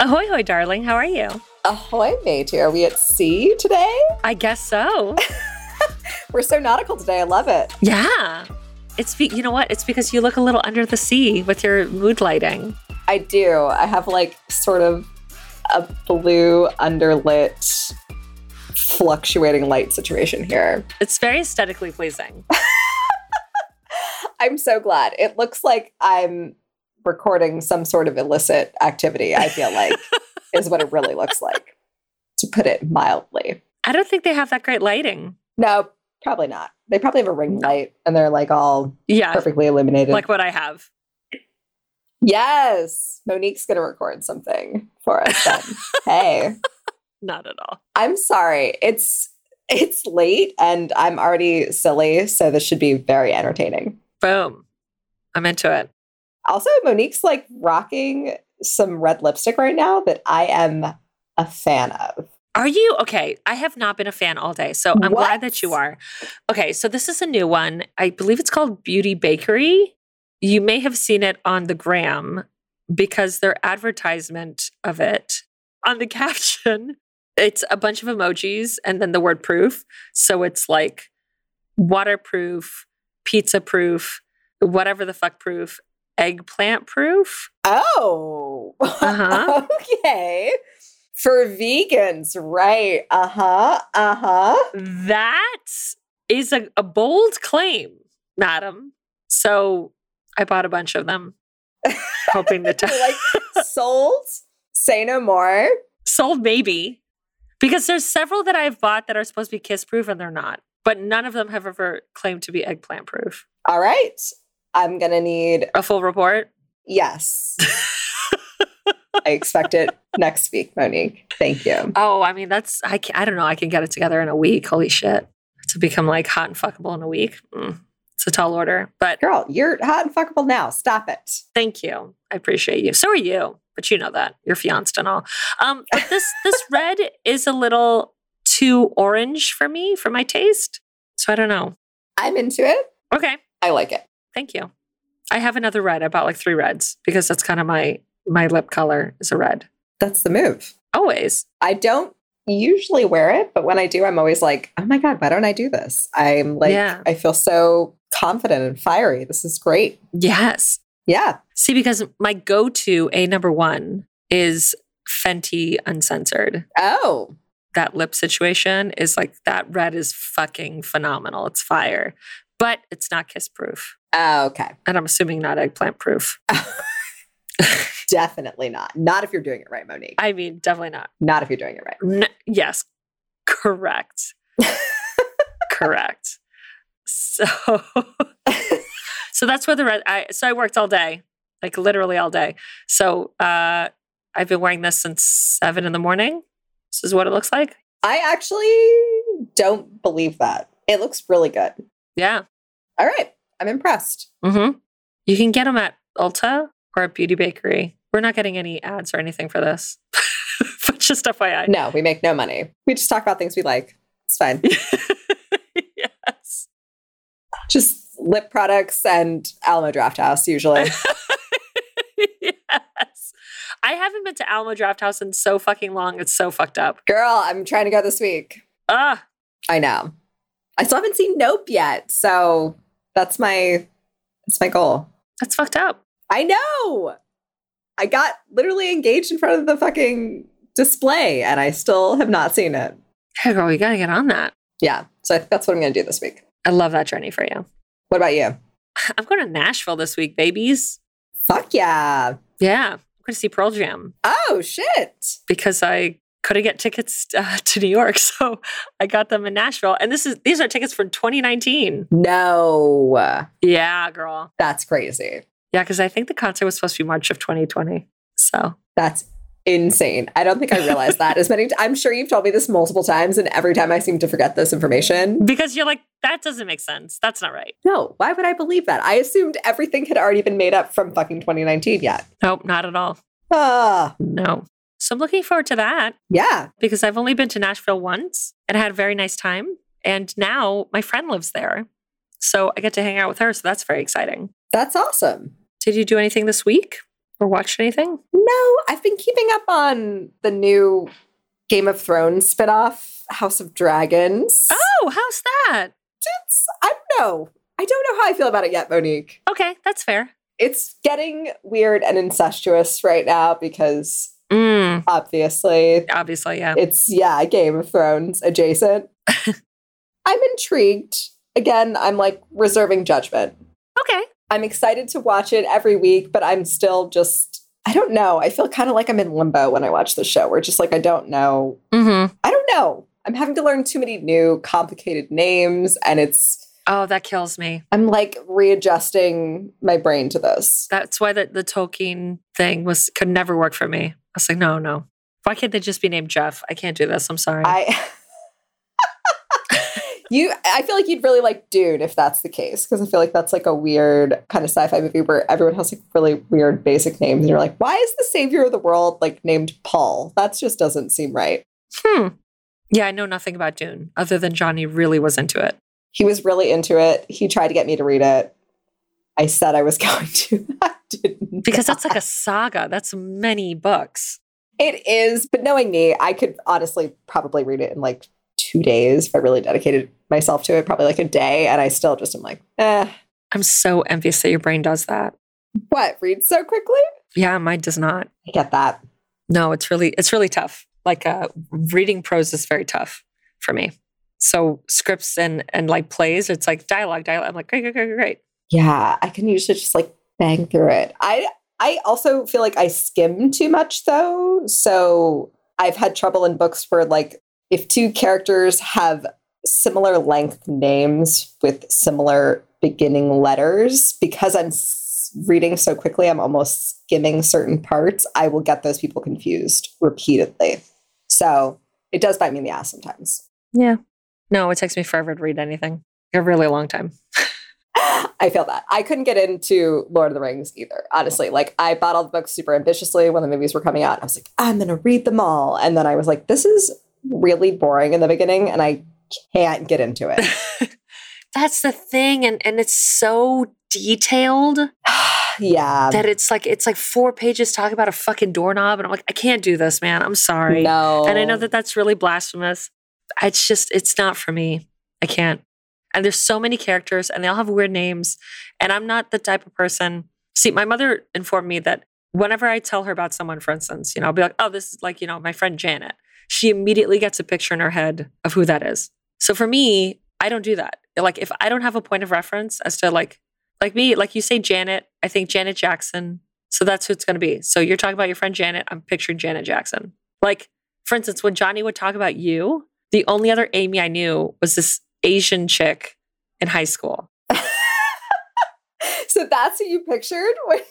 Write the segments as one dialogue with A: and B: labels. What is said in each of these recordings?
A: Ahoy, hoy, darling. How are you?
B: Ahoy, matey. Are we at sea today?
A: I guess so.
B: We're so nautical today. I love it.
A: Yeah. It's be- you know what? It's because you look a little under the sea with your mood lighting.
B: I do. I have like sort of a blue underlit fluctuating light situation here.
A: It's very aesthetically pleasing.
B: I'm so glad. It looks like I'm recording some sort of illicit activity, I feel like, is what it really looks like, to put it mildly.
A: I don't think they have that great lighting.
B: No, probably not. They probably have a ring light and they're like all
A: Yeah.
B: perfectly illuminated.
A: Like what I have.
B: yes, Monique's going to record something for us then. hey,
A: Not at all.
B: I'm sorry. It's it's late and I'm already silly, so this should be very entertaining.
A: Boom. I'm into it.
B: Also, Monique's like rocking some red lipstick right now that I am a fan of.
A: Are you okay? I have not been a fan all day, so I'm glad that you are. Okay, so this is a new one. I believe it's called Beauty Bakery. You may have seen it on the gram because their advertisement of it on the caption, it's a bunch of emojis and then the word proof. So it's like waterproof, pizza proof, whatever the fuck proof, eggplant proof.
B: Oh,
A: Uh-huh.
B: okay. For vegans, right? Uh huh. Uh huh.
A: That is a, a bold claim, madam. So I bought a bunch of them, hoping to
B: You're like sold. Say no more.
A: sold maybe because there's several that I've bought that are supposed to be kiss proof and they're not. But none of them have ever claimed to be eggplant proof.
B: All right. I'm gonna need
A: A full report.
B: yes. I expect it next week, Monique. Thank you.
A: Oh, I mean that's I I don't know. I can get it together in a week. Holy shit! To become like hot and fuckable in a week, mm, it's a tall order. But
B: Girl, you're hot and fuckable now. Stop it.
A: Thank you. I appreciate you. So are you, but you know that you're fianced and all. Um, but this this red is a little too orange for me for my taste. So I don't know.
B: I'm into it.
A: Okay,
B: I like it.
A: Thank you. I have another red. I bought like three reds because that's kind of my my lip color is a red.
B: That's the move.
A: Always.
B: I don't usually wear it, but when I do, I'm always like, oh my God, why don't I do this? I'm like,
A: Yeah.
B: I feel so confident and fiery. This is great.
A: Yes.
B: Yeah.
A: See, because my go-to a number one is Fenty Uncensored.
B: Oh,
A: That lip situation is like that red is fucking phenomenal. It's fire, but it's not kiss proof.
B: Oh okay.
A: and I'm assuming not eggplant proof.
B: Definitely not. Not if you're doing it right, Monique.
A: I mean, definitely not.
B: not if you're doing it right.
A: Yes, correct, correct. So, so that's where the red. I so I worked all day, like literally all day. So uh, I've been wearing this since seven in the morning. This is what it looks like.
B: I actually don't believe that. It looks really good.
A: Yeah.
B: All right. I'm impressed.
A: Mm-hmm. You can get them at Ulta or at Beauty Bakery. We're not getting any ads or anything for this, but just FYI.
B: No, we make no money. We just talk about things we like. It's fine.
A: yes.
B: just lip products and Alamo Drafthouse usually.
A: yes. I haven't been to Alamo Drafthouse in so fucking long. It's so fucked up.
B: Girl, I'm trying to go this week.
A: Ah,
B: I know. I still haven't seen Nope yet, so that's my that's my goal.
A: that's fucked up.
B: I know. I got literally engaged in front of the fucking display and I still have not seen it.
A: Hey, girl, you gotta get on that.
B: Yeah, so I think that's what I'm going to do this week.
A: I love that journey for you.
B: What about you?
A: I'm going to Nashville this week, babies.
B: Fuck yeah.
A: Yeah, I'm going to see Pearl Jam
B: Oh shit.
A: because I couldn't get tickets uh, to New York, so I got them in Nashville. And this is these are tickets for 2019.
B: No.
A: Yeah, girl.
B: That's crazy.
A: Yeah, because I think the concert was supposed to be March of 2020. So
B: That's insane. I don't think I realized that as many. T- I'm sure you've told me this multiple times, and every time I seem to forget this information.
A: because you're like that doesn't make sense. That's not right.
B: No, why would I believe that? I assumed everything had already been made up from fucking 2019 yet.
A: Nope, not at all.
B: Ah,
A: No. So I'm looking forward to that.
B: yeah.
A: because I've only been to Nashville once and I had a very nice time. And now my friend lives there. So I get to hang out with her. So that's very exciting.
B: That's awesome.
A: Did you do anything this week? or watch anything?
B: No, I've been keeping up on the new Game of Thrones spinoff, House of Dragons.
A: Oh, how's that?
B: It's, I don't know. I don't know how I feel about it yet, Monique.
A: Okay, that's fair.
B: It's getting weird and incestuous right now because
A: Mm,
B: obviously
A: obviously, yeah.
B: it's, yeah, Game of Thrones adjacent. I'm intrigued. Again, I'm like reserving judgment.
A: Okay.
B: I'm excited to watch it every week, but I'm still just, I don't know. I feel kind of like I'm in limbo when I watch the show. Where just like, I don't know.
A: Mm-hmm.
B: I don't know. I'm having to learn too many new complicated names, and it's,
A: Oh, that kills me.
B: I'm like readjusting my brain to this.
A: That's why the, the Tolkien thing was could never work for me. I was like, no, no. Why can't they just be named Jeff? I can't do this. I'm sorry.
B: I, you, I feel like you'd really like Dune if that's the case, because I feel like that's like a weird kind of sci-fi movie where everyone has like really weird basic names, and you're like, why is the savior of the world like named Paul? That just doesn't seem right.
A: hmm. Yeah, I know nothing about Dune other than Johnny really was into it.
B: He was really into it. He tried to get me to read it. I said I was going to. I didn't.
A: Because that's like a saga. That's many books.
B: It is, but knowing me, I could honestly probably read it in like two days if I really dedicated myself to it, probably like a day. And I still just am like, eh,
A: I'm so envious that your brain does that.
B: what? Read so quickly?
A: Yeah, mine does not.
B: I get that.
A: No, it's really it's really tough. Like uh reading prose is very tough for me. So scripts and and like plays, it's like dialogue, dialogue. I'm like, great, great, great, great.
B: Yeah, I can usually just like bang through it. I I also feel like I skim too much though. So I've had trouble in books where like if two characters have similar length names with similar beginning letters because I'm reading so quickly I'm almost skimming certain parts, I will get those people confused repeatedly. So it does bite me in the ass sometimes.
A: Yeah. No, it takes me forever to read anything. A really long time.
B: I feel that. I couldn't get into Lord of the Rings either, honestly. Like, I bought all the books super ambitiously when the movies were coming out. I was like, I'm going to read them all. And then I was like, this is really boring in the beginning, and I can't get into it.
A: That's the thing. And and it's so detailed
B: yeah.
A: that it's like it's like four pages talking about a fucking doorknob. And I'm like, I can't do this, man. I'm sorry.
B: No.
A: And I know that that's really blasphemous. It's just, it's not for me. I can't. And there's so many characters and they all have weird names. And I'm not the type of person. See, my mother informed me that whenever I tell her about someone, for instance, you know, I'll be like, oh, this is like, you know, my friend Janet. She immediately gets a picture in her head of who that is. So for me, I don't do that. Like if I don't have a point of reference as to like, like me, like you say Janet, I think Janet Jackson. So that's who it's going to be. So you're talking about your friend Janet. I'm picturing Janet Jackson. Like, for instance, when Johnny would talk about you, the only other Amy I knew was this Asian chick in high school.
B: so that's who you pictured when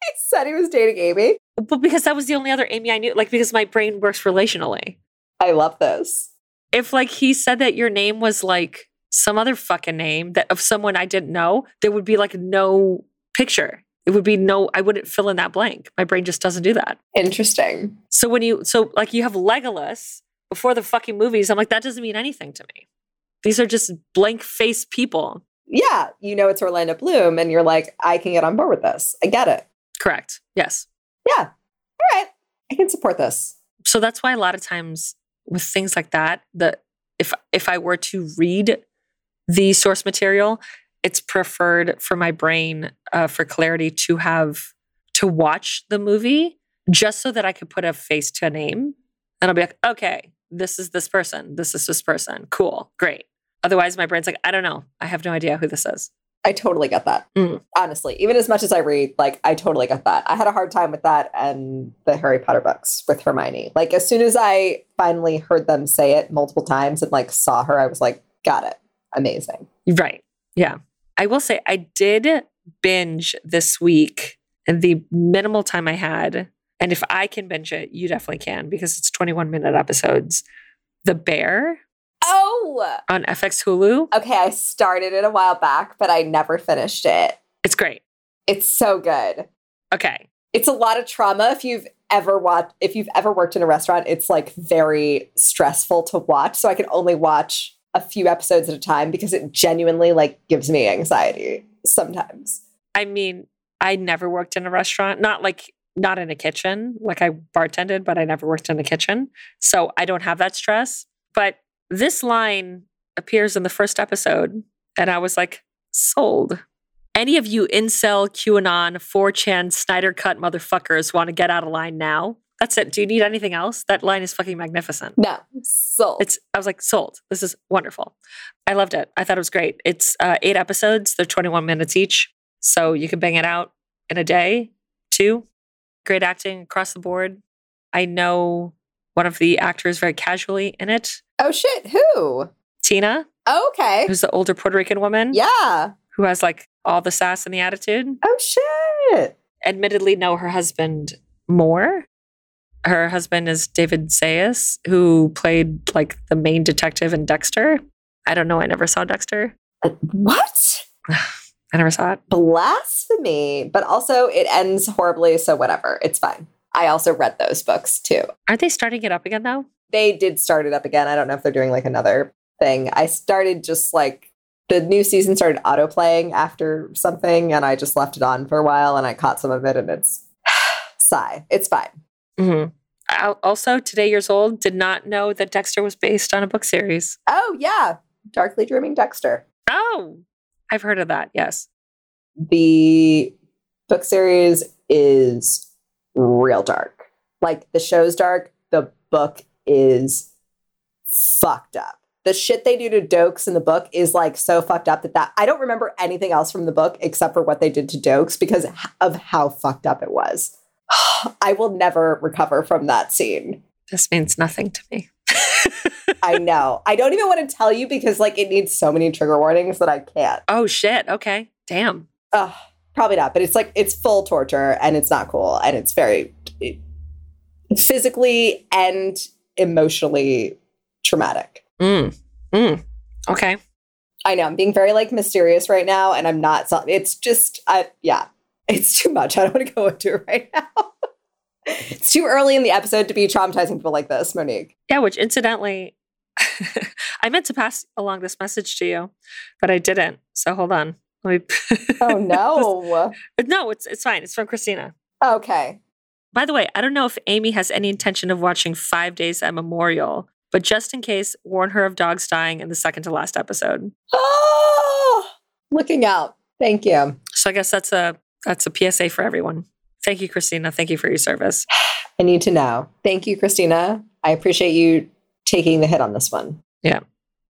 B: he said he was dating Amy?
A: But because that was the only other Amy I knew, like because my brain works relationally.
B: I love this.
A: If like he said that your name was like some other fucking name that of someone I didn't know, there would be like no picture. It would be no, I wouldn't fill in that blank. My brain just doesn't do that.
B: Interesting.
A: So when you, so like you have Legolas before the fucking movies, I'm like, that doesn't mean anything to me. These are just blank face people.
B: Yeah. You know, it's Orlando Bloom, and you're like, I can get on board with this. I get it.
A: Correct. Yes.
B: Yeah. All right. I can support this.
A: So that's why a lot of times with things like that, the if if I were to read the source material, it's preferred for my brain uh, for clarity to have to watch the movie just so that I could put a face to a name, and I'll be like, okay, this is this person, this is this person, cool, great. Otherwise, my brain's like, I don't know, I have no idea who this is.
B: I totally get that.
A: Mm.
B: Honestly, even as much as I read, like I totally get that. I had a hard time with that and the Harry Potter books with Hermione. Like as soon as I finally heard them say it multiple times and like saw her, I was like, got it. Amazing.
A: Right. Yeah. I will say I did binge this week and the minimal time I had. And if I can binge it, you definitely can because it's 21 minute episodes. The Bear
B: Oh,
A: on FX Hulu.
B: okay. I started it a while back, but I never finished it.
A: It's great.
B: It's so good.
A: Okay.
B: It's a lot of trauma. If you've ever watched, if you've ever worked in a restaurant, it's like very stressful to watch. So I can only watch a few episodes at a time because it genuinely like gives me anxiety sometimes.
A: I mean, I never worked in a restaurant, not like not in a kitchen. Like I bartended, but I never worked in a kitchen. So I don't have that stress. But this line appears in the first episode. And I was like, sold. Any of you incel, QAnon, 4chan, Snyder Cut motherfuckers want to get out of line now? That's it. Do you need anything else? That line is fucking magnificent.
B: No, sold.
A: It's. I was like, sold. This is wonderful. I loved it. I thought it was great. It's uh, eight episodes. They're 21 minutes each. So you can bang it out in a day, two. Great acting across the board. I know one of the actors very casually in it,
B: oh shit, who?
A: Tina,
B: Okay.
A: who's the older Puerto Rican woman
B: Yeah.
A: who has like all the sass and the attitude.
B: Oh shit.
A: Admittedly, know her husband more. Her husband is David Zayas, who played like the main detective in Dexter. I don't know. I never saw Dexter.
B: Uh, what?
A: I never saw it.
B: Blasphemy. But also, it ends horribly, so whatever. It's fine. I also read those books too.
A: Aren't they starting it up again though?
B: They did start it up again. I don't know if they're doing like another thing. I started just like the new season started auto playing after something, and I just left it on for a while and I caught some of it, and it's sigh. It's fine.
A: hmm Also, today years old, did not know that Dexter was based on a book series.
B: Oh, yeah. Darkly Dreaming Dexter.
A: Oh, I've heard of that. Yes.
B: the book series is real dark. Like the show's dark, the book is fucked up. The shit they do to Doakes in the book is like so fucked up that, that I don't remember anything else from the book except for what they did to Doakes because of how fucked up it was. I will never recover from that scene.
A: This means nothing to me.
B: I know. I don't even want to tell you because like it needs so many trigger warnings that I can't.
A: oh, shit. Okay. Damn.
B: Ugh, probably not, but it's like it's full torture and it's not cool and it's very it- physically and emotionally traumatic.
A: Mm. Mm. Okay.
B: I know I'm being very like mysterious right now and I'm not so- it's just I yeah, it's too much. I don't want to go into it right now. it's too early in the episode to be traumatizing people like this, Monique.
A: Yeah, which incidentally, I meant to pass along this message to you, but I didn't. So hold on. Let me
B: Oh no.
A: no, it's it's fine. It's from Christina.
B: okay.
A: By the way, I don't know if Amy has any intention of watching Five Days at Memorial, but just in case, warn her of dogs dying in the second to last episode.
B: Oh, looking out. Thank you.
A: So I guess that's a that's a PSA for everyone. Thank you, Christina. Thank you for your service.
B: I need to know. Thank you, Christina. I appreciate you taking the hit on this one. Yeah.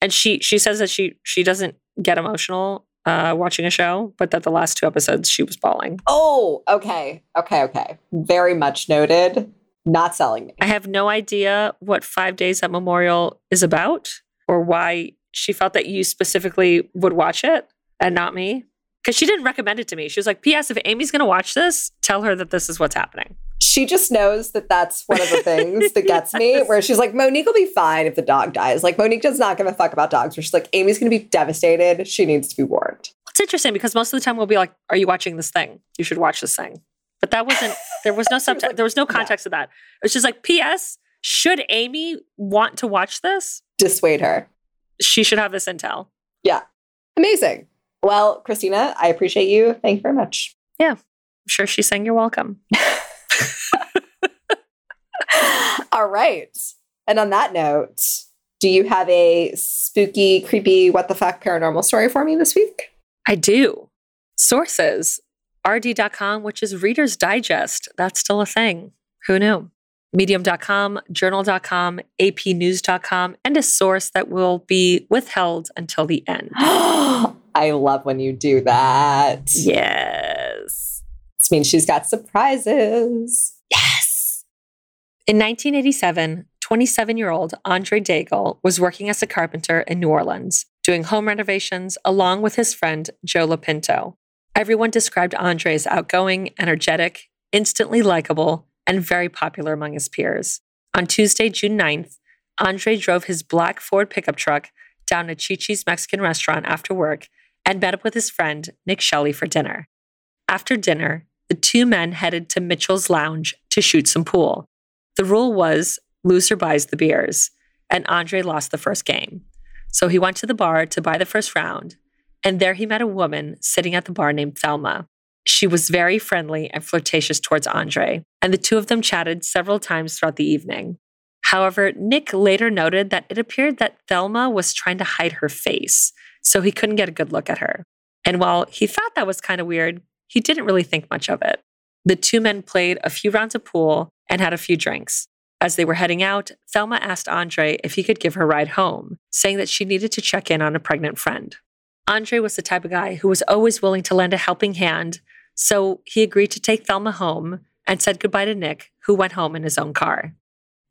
A: And she she says that she she doesn't get emotional uh, watching a show, but that the last two episodes she was bawling.
B: Oh, okay. Okay, okay. Very much noted. Not selling me.
A: I have no idea what Five Days at Memorial is about or why she felt that you specifically would watch it and not me. Because she didn't recommend it to me. She was like, P.S. If Amy's going to watch this, tell her that this is what's happening.
B: She just knows that that's one of the things that gets me, where she's like, Monique will be fine if the dog dies. Like, Monique does not give a fuck about dogs. Where she's like, Amy's going to be devastated. She needs to be warned.
A: It's interesting because most of the time we'll be like, Are you watching this thing? You should watch this thing. But that wasn't, there was no subtext, there was no
B: yeah.
A: context to that. It was just like, P.S. Should Amy want to watch this?
B: Dissuade her.
A: She should have this intel. Yeah.
B: Amazing. Well, Christina, I appreciate you. Thank you very much. Yeah.
A: I'm sure she's saying you're welcome.
B: All right. And on that note, do you have a spooky, creepy, what the fuck paranormal story for me this week?
A: I do. Sources rd.com, which is Reader's Digest. That's still a thing. Who knew? Medium.com, journal.com, apnews.com, and a source that will be withheld until the end.
B: I love when you do that.
A: Yes.
B: This means she's got surprises.
A: Yes. In 1987, 27 year old Andre Daigle was working as a carpenter in New Orleans, doing home renovations along with his friend Joe Lapinto. Everyone described Andre as outgoing, energetic, instantly likable, and very popular among his peers. On Tuesday, June 9th, Andre drove his black Ford pickup truck down to Chichi's Mexican restaurant after work and met up with his friend Nick Shelley for dinner. After dinner, the two men headed to Mitchell's Lounge to shoot some pool. The rule was loser buys the beers, and Andre lost the first game. So he went to the bar to buy the first round, and there he met a woman sitting at the bar named Thelma. She was very friendly and flirtatious towards Andre, and the two of them chatted several times throughout the evening. However, Nick later noted that it appeared that Thelma was trying to hide her face, so he couldn't get a good look at her. And while he thought that was kind of weird, he didn't really think much of it. The two men played a few rounds of pool and had a few drinks. As they were heading out, Thelma asked Andre if he could give her a ride home, saying that she needed to check in on a pregnant friend. Andre was the type of guy who was always willing to lend a helping hand, so he agreed to take Thelma home and said goodbye to Nick, who went home in his own car.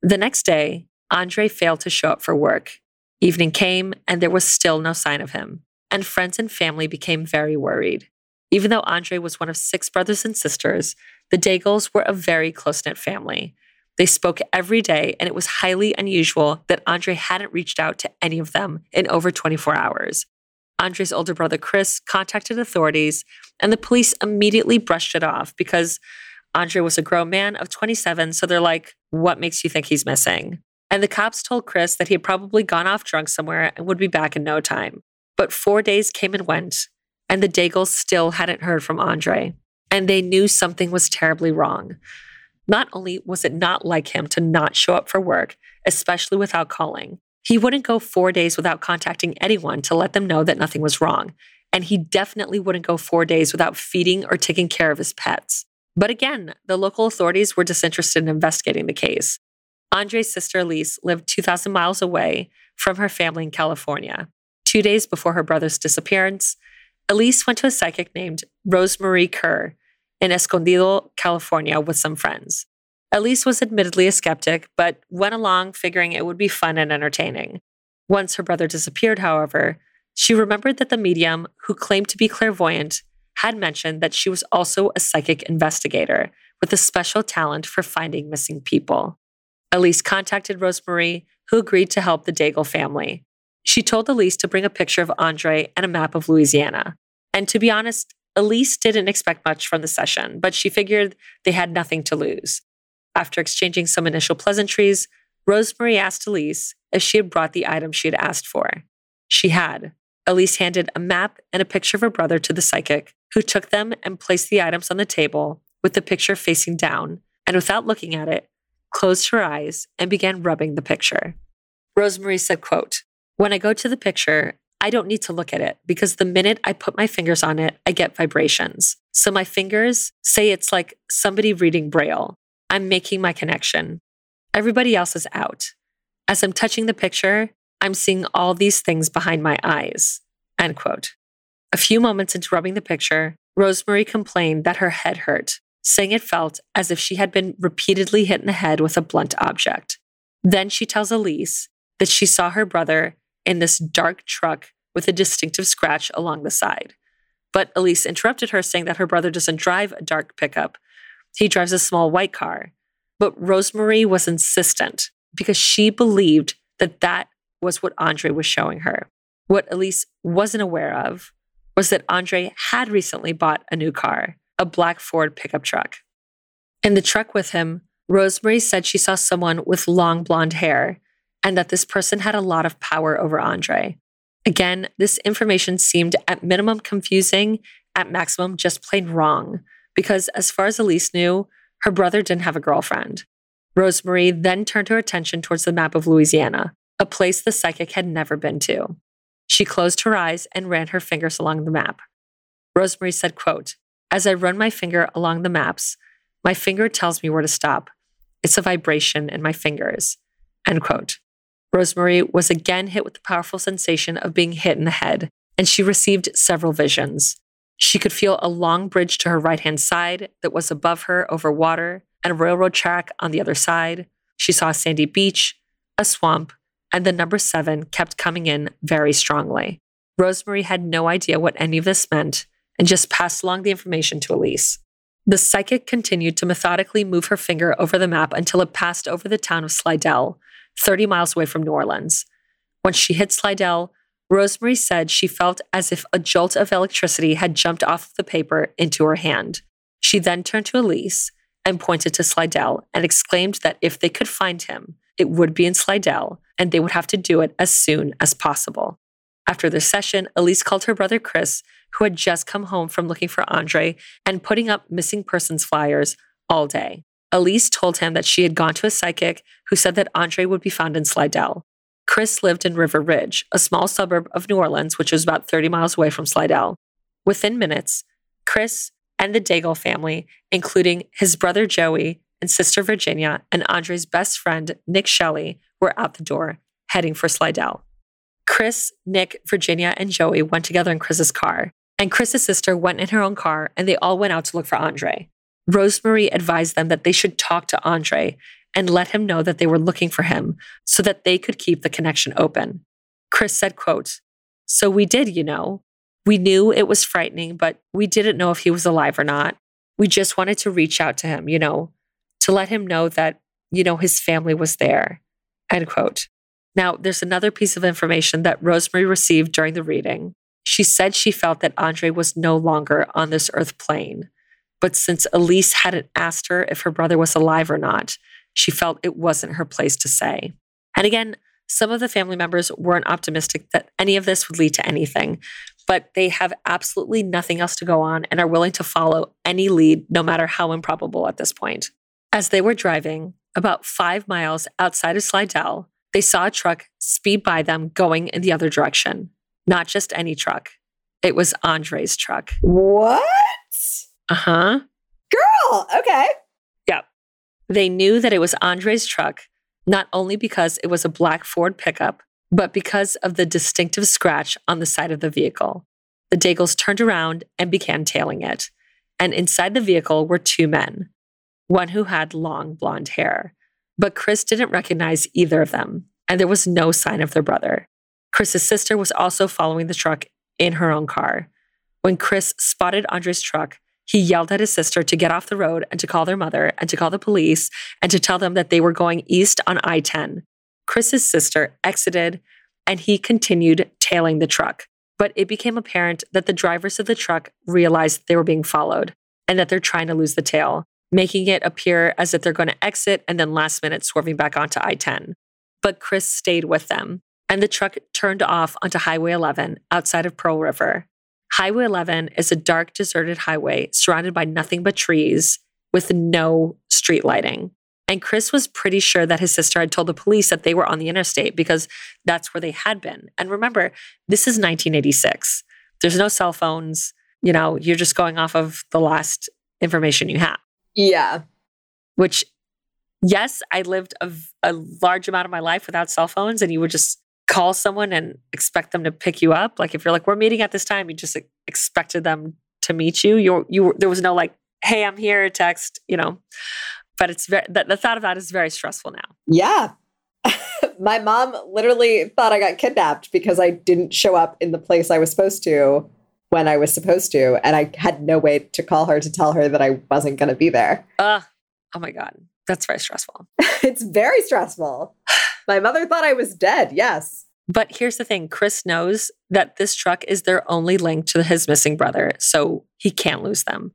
A: The next day, Andre failed to show up for work. Evening came, and there was still no sign of him, and friends and family became very worried. Even though Andre was one of six brothers and sisters, the Daigles were a very close knit family. They spoke every day, and it was highly unusual that Andre hadn't reached out to any of them in over 24 hours. Andre's older brother, Chris, contacted authorities, and the police immediately brushed it off because Andre was a grown man of 27. So they're like, What makes you think he's missing? And the cops told Chris that he had probably gone off drunk somewhere and would be back in no time. But four days came and went, and the Daigles still hadn't heard from Andre. And they knew something was terribly wrong. Not only was it not like him to not show up for work, especially without calling, he wouldn't go four days without contacting anyone to let them know that nothing was wrong. And he definitely wouldn't go four days without feeding or taking care of his pets. But again, the local authorities were disinterested in investigating the case. Andre's sister Elise lived 2,000 miles away from her family in California. Two days before her brother's disappearance, Elise went to a psychic named Rosemarie Kerr in Escondido, California, with some friends. Elise was admittedly a skeptic, but went along figuring it would be fun and entertaining. Once her brother disappeared, however, she remembered that the medium, who claimed to be clairvoyant, had mentioned that she was also a psychic investigator with a special talent for finding missing people. Elise contacted Rosemarie, who agreed to help the Daigle family. She told Elise to bring a picture of Andre and a map of Louisiana. And to be honest, Elise didn't expect much from the session, but she figured they had nothing to lose. After exchanging some initial pleasantries, Rosemarie asked Elise if she had brought the item she had asked for. She had. Elise handed a map and a picture of her brother to the psychic, who took them and placed the items on the table with the picture facing down, and without looking at it, closed her eyes and began rubbing the picture. Rosemarie said, quote, When I go to the picture, I don't need to look at it because the minute I put my fingers on it, I get vibrations. So my fingers say it's like somebody reading Braille. I'm making my connection. Everybody else is out. As I'm touching the picture, I'm seeing all these things behind my eyes. End quote. A few moments into rubbing the picture, Rosemarie complained that her head hurt, saying it felt as if she had been repeatedly hit in the head with a blunt object. Then she tells Elise that she saw her brother in this dark truck with a distinctive scratch along the side. But Elise interrupted her, saying that her brother doesn't drive a dark pickup. He drives a small white car. But Rosemarie was insistent because she believed that that was what Andre was showing her. What Elise wasn't aware of was that Andre had recently bought a new car, a black Ford pickup truck. In the truck with him, Rosemarie said she saw someone with long blonde hair and that this person had a lot of power over Andre. Again, this information seemed at minimum confusing, at maximum just plain wrong, because as far as Elise knew, her brother didn't have a girlfriend. Rosemarie then turned her attention towards the map of Louisiana, a place the psychic had never been to. She closed her eyes and ran her fingers along the map. Rosemarie said, quote, As I run my finger along the maps, my finger tells me where to stop. It's a vibration in my fingers. End quote. Rosemarie was again hit with the powerful sensation of being hit in the head, and she received several visions. She could feel a long bridge to her right hand side that was above her over water and a railroad track on the other side. She saw a sandy beach, a swamp, and the number seven kept coming in very strongly. Rosemarie had no idea what any of this meant and just passed along the information to Elise. The psychic continued to methodically move her finger over the map until it passed over the town of Slidell, 30 miles away from New Orleans. Once she hit Slidell, Rosemarie said she felt as if a jolt of electricity had jumped off the paper into her hand. She then turned to Elise and pointed to Slidell and exclaimed that if they could find him, it would be in Slidell and they would have to do it as soon as possible. After the session, Elise called her brother Chris, who had just come home from looking for Andre and putting up missing persons flyers all day. Elise told him that she had gone to a psychic who said that Andre would be found in Slidell. Chris lived in River Ridge, a small suburb of New Orleans, which was about 30 miles away from Slidell. Within minutes, Chris and the Daigle family, including his brother Joey and sister Virginia and Andre's best friend, Nick Shelley, were out the door, heading for Slidell. Chris, Nick, Virginia, and Joey went together in Chris's car, and Chris's sister went in her own car, and they all went out to look for Andre. Rosemarie advised them that they should talk to Andre and let him know that they were looking for him so that they could keep the connection open. Chris said, quote, So we did, you know. We knew it was frightening, but we didn't know if he was alive or not. We just wanted to reach out to him, you know, to let him know that, you know, his family was there. End quote. Now, there's another piece of information that Rosemarie received during the reading. She said she felt that Andre was no longer on this earth plane. But since Elise hadn't asked her if her brother was alive or not, she felt it wasn't her place to say. And again, some of the family members weren't optimistic that any of this would lead to anything, but they have absolutely nothing else to go on and are willing to follow any lead, no matter how improbable at this point. As they were driving about five miles outside of Slidell, they saw a truck speed by them going in the other direction. Not just any truck, it was Andre's truck.
B: What?
A: Uh huh.
B: Girl, okay.
A: Yep. They knew that it was Andre's truck, not only because it was a black Ford pickup, but because of the distinctive scratch on the side of the vehicle. The Daigles turned around and began tailing it. And inside the vehicle were two men, one who had long blonde hair. But Chris didn't recognize either of them, and there was no sign of their brother. Chris's sister was also following the truck in her own car. When Chris spotted Andre's truck, he yelled at his sister to get off the road and to call their mother and to call the police and to tell them that they were going east on I 10. Chris's sister exited and he continued tailing the truck. But it became apparent that the drivers of the truck realized they were being followed and that they're trying to lose the tail, making it appear as if they're going to exit and then last minute swerving back onto I 10. But Chris stayed with them and the truck turned off onto Highway 11 outside of Pearl River. Highway 11 is a dark, deserted highway surrounded by nothing but trees with no street lighting. And Chris was pretty sure that his sister had told the police that they were on the interstate because that's where they had been. And remember, this is 1986. There's no cell phones. You know, you're just going off of the last information you have.
B: Yeah.
A: Which, yes, I lived a, a large amount of my life without cell phones, and you would just call someone and expect them to pick you up. Like if you're like, we're meeting at this time, you just expected them to meet you. You you there was no like, hey, I'm here, text, you know. But it's very the, the thought of that is very stressful now.
B: Yeah. My mom literally thought I got kidnapped because I didn't show up in the place I was supposed to when I was supposed to. And I had no way to call her to tell her that I wasn't going to be there.
A: Uh, oh my God. That's very stressful.
B: it's very stressful. My mother thought I was dead. Yes.
A: But here's the thing Chris knows that this truck is their only link to his missing brother, so he can't lose them.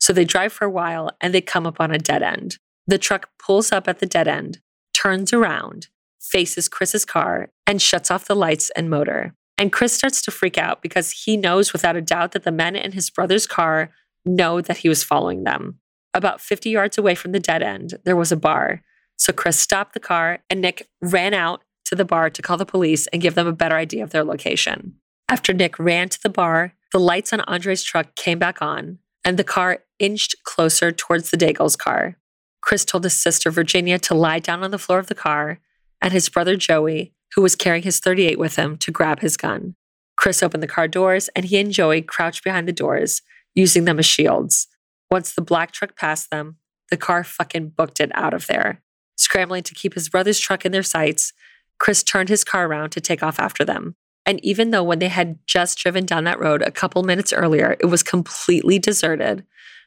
A: So they drive for a while and they come up on a dead end. The truck pulls up at the dead end, turns around, faces Chris's car, and shuts off the lights and motor. And Chris starts to freak out because he knows without a doubt that the men in his brother's car know that he was following them. About 50 yards away from the dead end, there was a bar. So Chris stopped the car and Nick ran out to the bar to call the police and give them a better idea of their location. After Nick ran to the bar, the lights on Andre's truck came back on and the car inched closer towards the Daigle's car. Chris told his sister Virginia to lie down on the floor of the car and his brother Joey, who was carrying his 38 with him, to grab his gun. Chris opened the car doors and he and Joey crouched behind the doors, using them as shields. Once the black truck passed them, the car fucking booked it out of there. Scrambling to keep his brother's truck in their sights, Chris turned his car around to take off after them. And even though when they had just driven down that road a couple minutes earlier, it was completely deserted,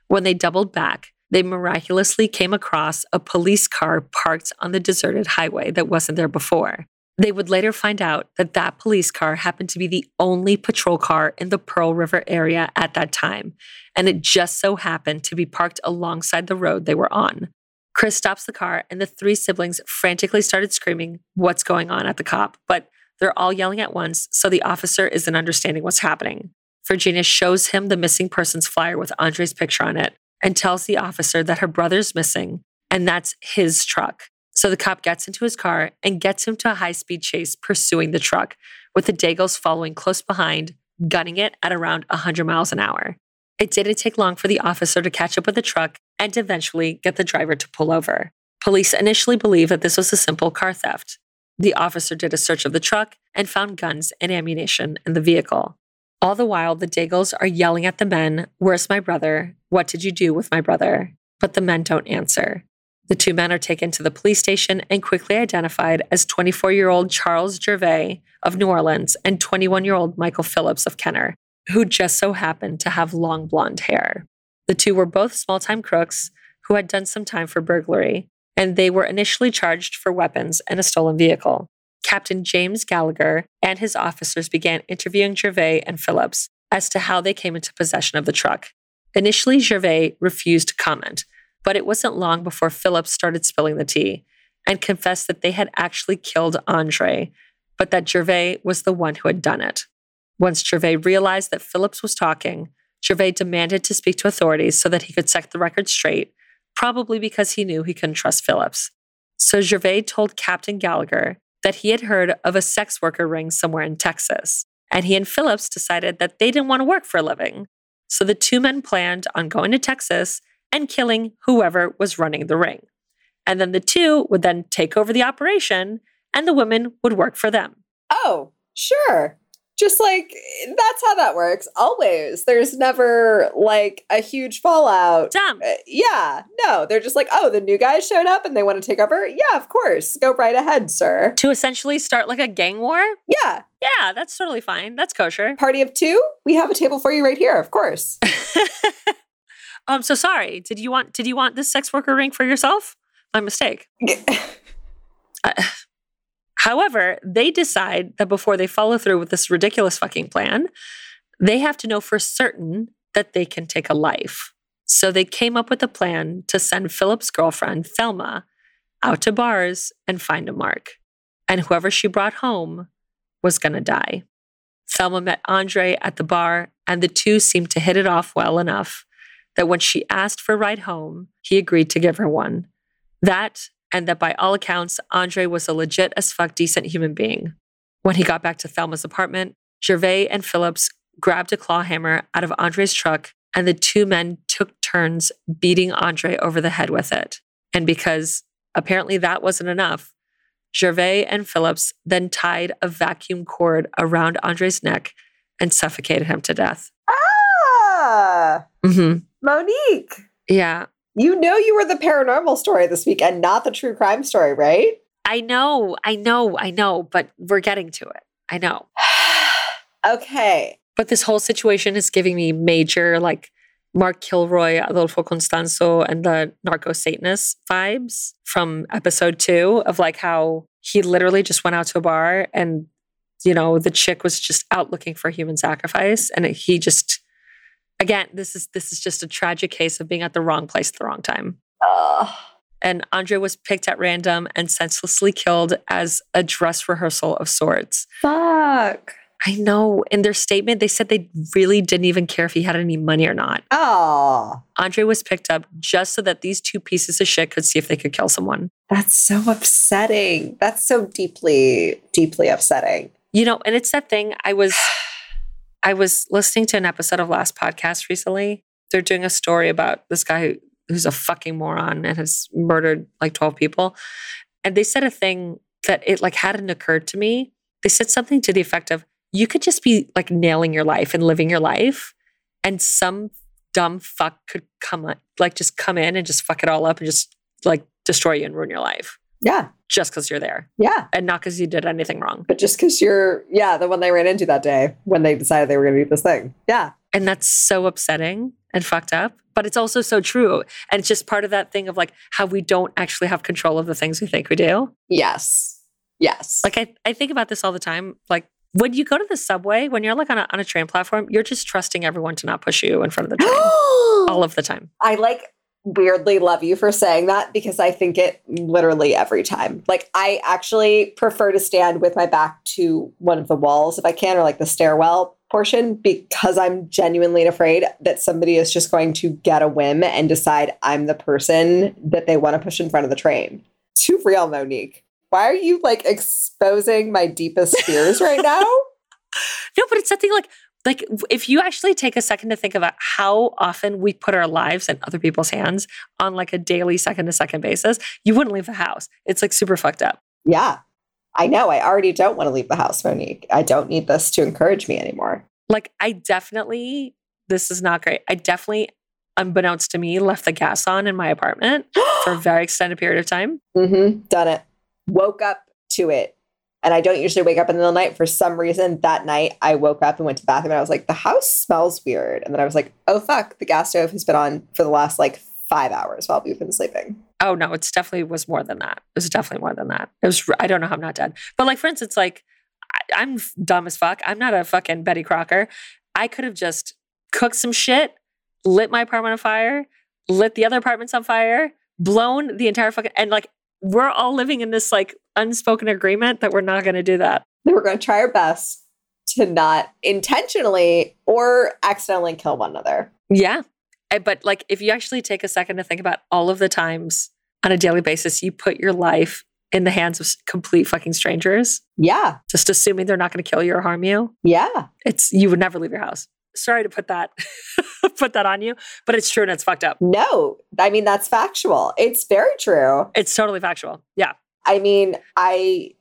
A: when they doubled back, they miraculously came across a police car parked on the deserted highway that wasn't there before. They would later find out that that police car happened to be the only patrol car in the Pearl River area at that time, and it just so happened to be parked alongside the road they were on. Chris stops the car, and the three siblings frantically started screaming, What's going on at the cop? But they're all yelling at once, so the officer isn't understanding what's happening. Virginia shows him the missing persons flyer with Andre's picture on it and tells the officer that her brother's missing and that's his truck. So the cop gets into his car and gets him to a high speed chase pursuing the truck, with the Daigles following close behind, gunning it at around 100 miles an hour. It didn't take long for the officer to catch up with the truck and eventually get the driver to pull over. Police initially believed that this was a simple car theft. The officer did a search of the truck and found guns and ammunition in the vehicle. All the while, the Daigles are yelling at the men, Where's my brother? What did you do with my brother? But the men don't answer. The two men are taken to the police station and quickly identified as 24 year old Charles Gervais of New Orleans and 21 year old Michael Phillips of Kenner, who just so happened to have long blonde hair. The two were both small time crooks who had done some time for burglary, and they were initially charged for weapons and a stolen vehicle. Captain James Gallagher and his officers began interviewing Gervais and Phillips as to how they came into possession of the truck. Initially, Gervais refused to comment, but it wasn't long before Phillips started spilling the tea and confessed that they had actually killed Andre, but that Gervais was the one who had done it. Once Gervais realized that Phillips was talking, Gervais demanded to speak to authorities so that he could set the record straight, probably because he knew he couldn't trust Phillips. So Gervais told Captain Gallagher that he had heard of a sex worker ring somewhere in Texas, and he and Phillips decided that they didn't want to work for a living. So the two men planned on going to Texas and killing whoever was running the ring. And then the two would then take over the operation and the women would work for them.
B: Oh, sure. Just like that's how that works. Always. There's never like a huge fallout.
A: Dumb.
B: Uh, yeah. No, they're just like, oh, the new guys showed up and they want to take over. Yeah, of course. Go right ahead, sir.
A: To essentially start like a gang war?
B: Yeah.
A: Yeah, that's totally fine. That's kosher.
B: Party of two? We have a table for you right here, of course.
A: I'm so sorry. Did you want did you want this sex worker ring for yourself? My mistake. Uh, however, they decide that before they follow through with this ridiculous fucking plan, they have to know for certain that they can take a life. So they came up with a plan to send Philip's girlfriend, Thelma, out to bars and find a mark. And whoever she brought home was going to die. Thelma met Andre at the bar, and the two seemed to hit it off well enough that when she asked for a ride home, he agreed to give her one. That, and that by all accounts, Andre was a legit as fuck decent human being. When he got back to Thelma's apartment, Gervais and Phillips grabbed a claw hammer out of Andre's truck, and the two men took turns beating Andre over the head with it. And because apparently that wasn't enough, Gervais and Phillips then tied a vacuum cord around Andre's neck and suffocated him to death.
B: ah,
A: hmm
B: Monique.
A: Yeah.
B: You know you were the paranormal story this week and not the true crime story, right?
A: I know, I know, I know, but we're getting to it. I know.
B: okay.
A: But this whole situation is giving me major, like, Mark Kilroy, Adolfo Constanzo, and the narco Satanist vibes from episode two of like how he literally just went out to a bar and, you know, the chick was just out looking for human sacrifice. And he just, again, this is this is just a tragic case of being at the wrong place at the wrong time.
B: Ugh.
A: And Andre was picked at random and senselessly killed as a dress rehearsal of sorts.
B: fuck.
A: I know. In their statement, they said they really didn't even care if he had any money or not.
B: Oh,
A: Andre was picked up just so that these two pieces of shit could see if they could kill someone.
B: that's so upsetting. That's so deeply, deeply upsetting.
A: You know, and it's that thing I was I was listening to an episode of last podcast recently. They're doing a story about this guy who, who's a fucking moron and has murdered like 12 people. And they said a thing that it like hadn't occurred to me. They said something to the effect of you could just be like nailing your life and living your life and some dumb fuck could come like just come in and just fuck it all up and just like destroy you and ruin your life
B: Yeah.
A: just because you're there
B: Yeah.
A: and not because you did anything wrong.
B: But just because you're, yeah, the one they ran into that day when they decided they were going to do this thing. Yeah.
A: And that's so upsetting and fucked up. But it's also so true. And it's just part of that thing of like how we don't actually have control of the things we think we do.
B: Yes. Yes.
A: Like I, I think about this all the time. Like when you go to the subway, when you're like on a, on a train platform, you're just trusting everyone to not push you in front of the train all of the time.
B: I like weirdly love you for saying that because I think it literally every time. Like, I actually prefer to stand with my back to one of the walls if I can, or like the stairwell portion, because I'm genuinely afraid that somebody is just going to get a whim and decide I'm the person that they want to push in front of the train. Too real, Monique. Why are you like exposing my deepest fears right now?
A: No, but it's something like like if you actually take a second to think about how often we put our lives in other people's hands on like a daily second to second basis, you wouldn't leave the house. It's like super fucked up.
B: Yeah. I know. I already don't want to leave the house, Monique. I don't need this to encourage me anymore.
A: Like I definitely this is not great. I definitely unbeknownst to me left the gas on in my apartment for a very extended period of time.
B: Mm-hmm. Done it. Woke up to it and I don't usually wake up in the middle of the night. For some reason, that night I woke up and went to the bathroom and I was like, the house smells weird. And then I was like, oh fuck, the gas stove has been on for the last like five hours while we've been sleeping.
A: Oh no, it's definitely was more than that. It was definitely more than that. It was I don't know how I'm not dead. But like for instance, like I, I'm dumb as fuck. I'm not a fucking Betty Crocker. I could have just cooked some shit, lit my apartment on fire, lit the other apartments on fire, blown the entire fucking and like we're all living in this like unspoken agreement that we're not going to do that.
B: We're going to try our best to not intentionally or accidentally kill one another.
A: Yeah. But like if you actually take a second to think about all of the times on a daily basis you put your life in the hands of complete fucking strangers.
B: Yeah.
A: Just assuming they're not going to kill you or harm you.
B: Yeah.
A: It's you would never leave your house. Sorry to put that put that on you, but it's true and it's fucked up.
B: No. I mean that's factual. It's very true.
A: It's totally factual. Yeah.
B: I mean, I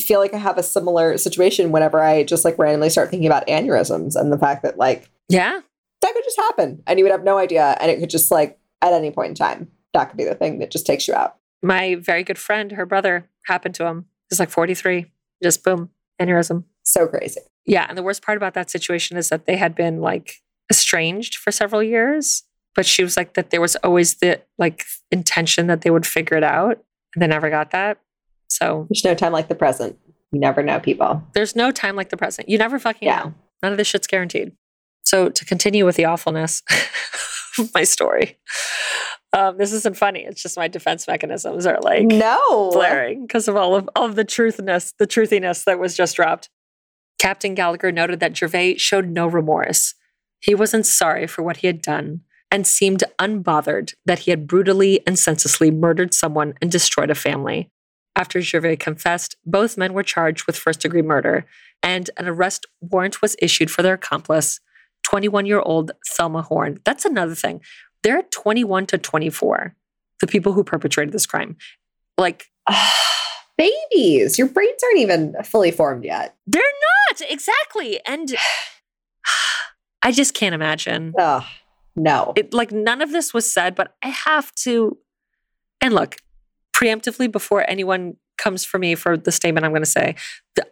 B: feel like I have a similar situation whenever I just like randomly start thinking about aneurysms and the fact that like
A: Yeah.
B: that could just happen and you would have no idea and it could just like at any point in time that could be the thing that just takes you out.
A: My very good friend, her brother happened to him. He's like 43. Just boom, aneurysm.
B: So crazy.
A: Yeah. And the worst part about that situation is that they had been like estranged for several years. But she was like that there was always the like intention that they would figure it out. And they never got that. So
B: There's no time like the present. You never know people.
A: there's no time like the present. You never fucking
B: Yeah.
A: know. None of this shit's guaranteed. So to continue with the awfulness of my story, um, this isn't funny. It's just my defense mechanisms are like
B: no.
A: flaring because of all of all of the truthness, the truthiness that was just dropped. Captain Gallagher noted that Gervais showed no remorse. He wasn't sorry for what he had done and seemed unbothered that he had brutally and senselessly murdered someone and destroyed a family. After Gervais confessed, both men were charged with first degree murder, and an arrest warrant was issued for their accomplice, 21 year old Thelma Horn. That's another thing. They're 21 to 24, the people who perpetrated this crime. Like,
B: Babies, your brains aren't even fully formed yet.
A: they're not exactly. And I just can't imagine.
B: Ugh, no.
A: It, like, none of this was said, but I have to. And look, preemptively, before anyone comes for me for the statement I'm going to say,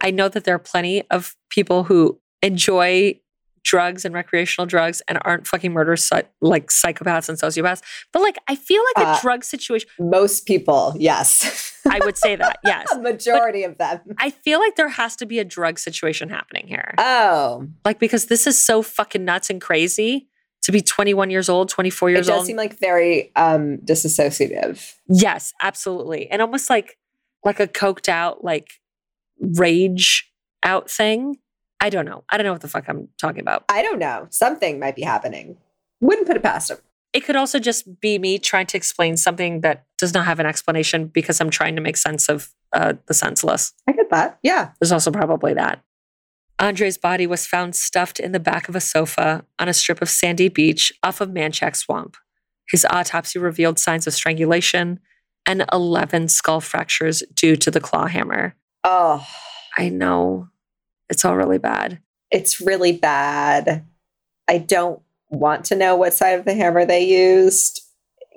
A: I know that there are plenty of people who enjoy drugs and recreational drugs and aren't fucking murderers like psychopaths and sociopaths. But like, I feel like a
B: Uh,
A: drug situation,
B: Most people, yes.
A: I would say that, yes.
B: A majority of them.
A: I feel like there has to be a drug situation happening here.
B: Oh,
A: Like, because this is so fucking nuts and crazy to be 21 years old, 24 years old.
B: it does
A: old.
B: seem like very um disassociative.
A: yes, absolutely. And almost like like a coked out, like rage out thing. I don't know. I don't know what the fuck I'm talking about.
B: I don't know. Something might be happening. Wouldn't put it past him.
A: It could also just be me trying to explain something that does not have an explanation because I'm trying to make sense of uh, the senseless.
B: I get that. Yeah.
A: There's also probably that. Andre's body was found stuffed in the back of a sofa on a strip of sandy beach off of Manchac Swamp. His autopsy revealed signs of strangulation and 11 skull fractures due to the claw hammer.
B: Oh,
A: I know. It's all really bad.
B: it's really bad. I don't want to know what side of the hammer they used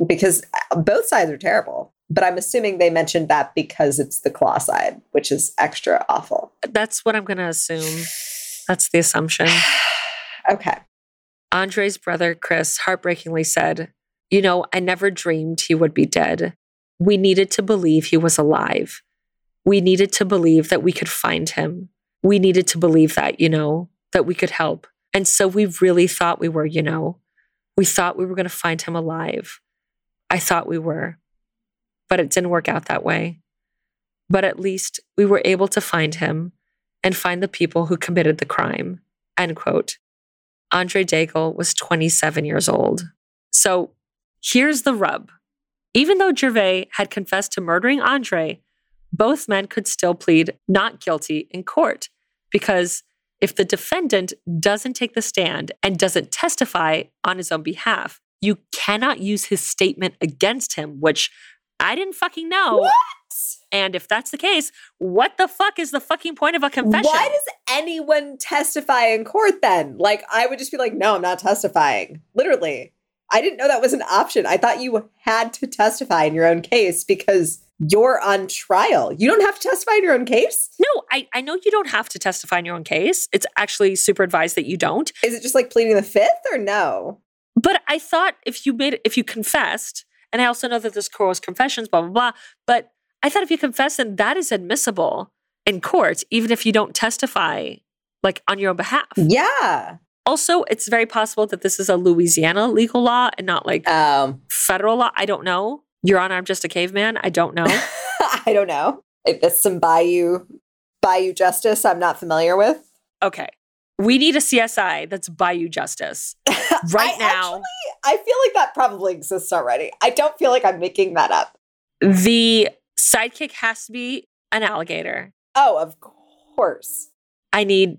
B: because uh, both sides are terrible. But I'm assuming they mentioned that because it's the claw side, which is extra awful.
A: That's what I'm going to assume. That's the assumption.
B: Okay.
A: Andre's brother, Chris, heartbreakingly said, You know, I never dreamed he would be dead. We needed to believe he was alive. We needed to believe that we could find him. We needed to believe that, you know, that we could help. And so we really thought we were, you know, we thought we were going to find him alive. I thought we were, but it didn't work out that way. But at least we were able to find him and find the people who committed the crime. End quote. Andre Daigle was 27 years old. So here's the rub. Even though Gervais had confessed to murdering Andre, both men could still plead not guilty in court because if the defendant doesn't take the stand and doesn't testify on his own behalf, you cannot use his statement against him, which I didn't fucking know.
B: What?
A: And if that's the case, what the fuck is the fucking point of a confession?
B: Why does anyone testify in court then? Like, I would just be like, no, I'm not testifying. Literally. I didn't know that was an option. I thought you had to testify in your own case because you're on trial. You don't have to testify in your own case?
A: no, I, I know you don't have to testify in your own case. It's actually super advised that you don't.
B: Is it just like pleading the fifth or no?
A: But I thought if you made if you confessed, and I also know that this was confessions, blah blah blah. But I thought if you confess, then that is admissible in court, even if you don't testify like on your own behalf.
B: Yeah.
A: Also, it's very possible that this is a Louisiana legal law and not like
B: Um,
A: federal law. I don't know. Your Honor, I'm just a caveman. I don't know.
B: I don't know. If it's some Bayou Bayou justice I'm not familiar with.
A: okay. We need a CSI that's Bayou Justice right
B: I
A: now.
B: actually- I feel like that probably exists already. I don't feel like I'm making that up.
A: the sidekick has to be an alligator.
B: Oh, of course.
A: I need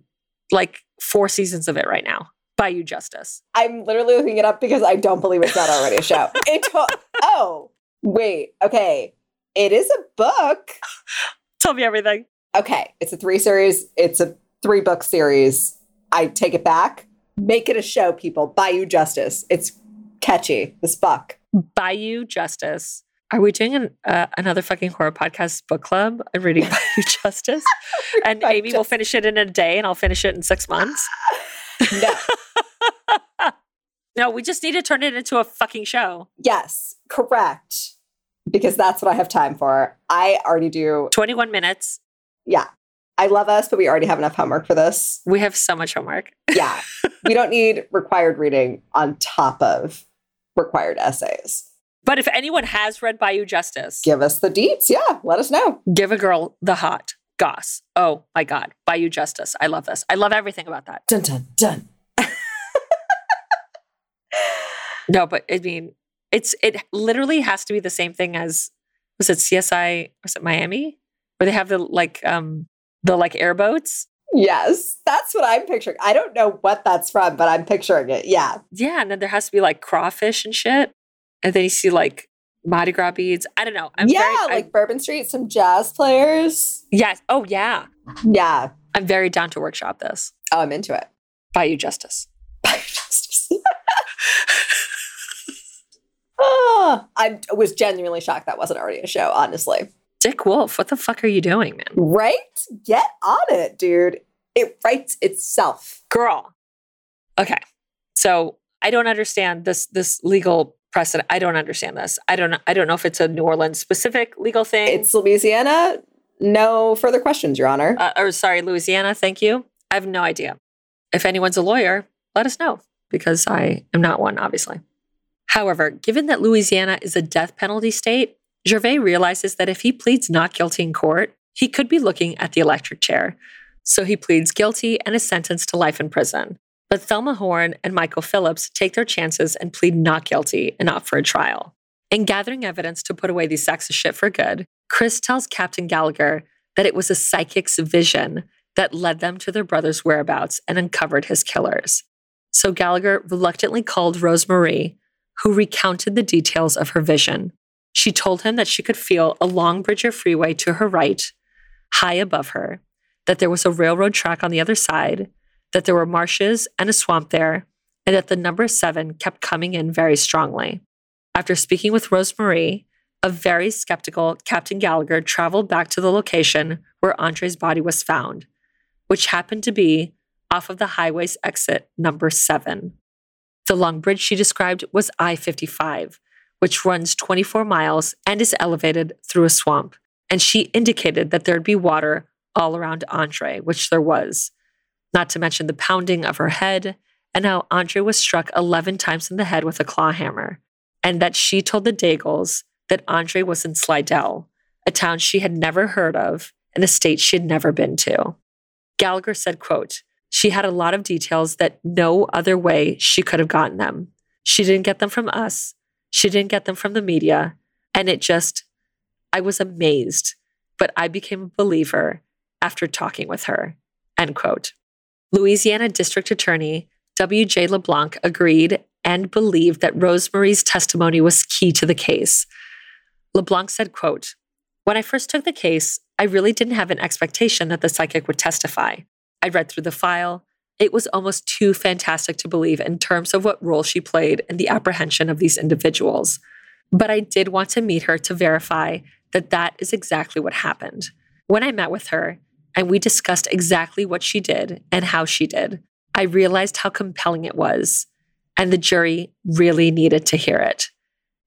A: like four seasons of it right now. Bayou Justice.
B: I'm literally looking it up because I don't believe it's not already a show. It to- oh, wait. Okay. It is a book.
A: Tell me everything.
B: Okay. It's a three series, it's a three book series. I take it back. Make it a show, people. Bayou Justice. It's catchy. This book.
A: Bayou Justice. Are we doing an, uh, another fucking horror podcast book club? I'm reading Bayou Justice. And Amy will finish it in a day and I'll finish it in six months.
B: No.
A: No, we just need to turn it into a fucking show.
B: yes, correct. Because that's what I have time for. I already do.
A: 21 minutes.
B: Yeah. I love us, but we already have enough homework for this.
A: We have so much homework.
B: Yeah. we don't need required reading on top of required essays.
A: But if anyone has read Bayou Justice,
B: Give us the deets. Yeah. Let us know.
A: give a girl the hot goss. Oh my God. Bayou Justice. I love this. I love everything about that.
B: Dun, dun, dun.
A: No, but I mean, it's it literally has to be the same thing as was it CSI? Was it Miami? Where they have the like um the like airboats?
B: Yes. That's what I'm picturing. I don't know what that's from, but I'm picturing it. Yeah.
A: Yeah, and then there has to be like crawfish and shit. And then you see like Mardi Gras beads. I don't know. I'm
B: yeah.
A: very,
B: like
A: I,
B: Bourbon Street, some jazz players.
A: yes. Oh yeah.
B: Yeah.
A: I'm very down to workshop this.
B: Oh, I'm into it.
A: Bayou Justice.
B: Bayou Justice. Oh, I was genuinely shocked that wasn't already a show, honestly.
A: Dick Wolf, what the fuck are you doing, man?
B: Right? Get on it, dude. It writes itself.
A: Girl. Okay. So I don't understand this this legal precedent. I don't understand this. I don't I don't know if it's a New Orleans specific legal thing.
B: It's Louisiana. No further questions, Your Honor.
A: uh, or sorry, Louisiana. Thank you. I have no idea. If anyone's a lawyer, let us know because I am not one, obviously. However, given that Louisiana is a death penalty state, Gervais realizes that if he pleads not guilty in court, he could be looking at the electric chair. So he pleads guilty and is sentenced to life in prison. But Thelma Horn and Michael Phillips take their chances and plead not guilty and opt for a trial. In gathering evidence to put away these sacks of shit for good, Chris tells Captain Gallagher that it was a psychic's vision that led them to their brother's whereabouts and uncovered his killers. So Gallagher reluctantly called Rosemarie, who recounted the details of her vision. She told him that she could feel a long bridge of freeway to her right, high above her, that there was a railroad track on the other side, that there were marshes and a swamp there, and that the number seven kept coming in very strongly. After speaking with Rosemarie, a very skeptical Captain Gallagher traveled back to the location where Andre's body was found, which happened to be off of the highway's exit number seven. The long bridge she described was I 55, which runs 24 miles and is elevated through a swamp. And she indicated that there'd be water all around Andre, which there was, not to mention the pounding of her head and how Andre was struck 11 times in the head with a claw hammer. and that she told the Daigles that Andre was in Slidell, a town she had never heard of and a state she had never been to. Gallagher said, quote, she had a lot of details that no other way she could have gotten them. She didn't get them from us. She didn't get them from the media. And it just, I was amazed, but I became a believer after talking with her. End quote. Louisiana District Attorney W.J. LeBlanc agreed and believed that Rosemarie's testimony was key to the case. LeBlanc said, quote, When I first took the case, I really didn't have an expectation that the psychic would testify. I read through the file. It was almost too fantastic to believe in terms of what role she played in the apprehension of these individuals. But I did want to meet her to verify that that is exactly what happened. When I met with her and we discussed exactly what she did and how she did, I realized how compelling it was. And the jury really needed to hear it.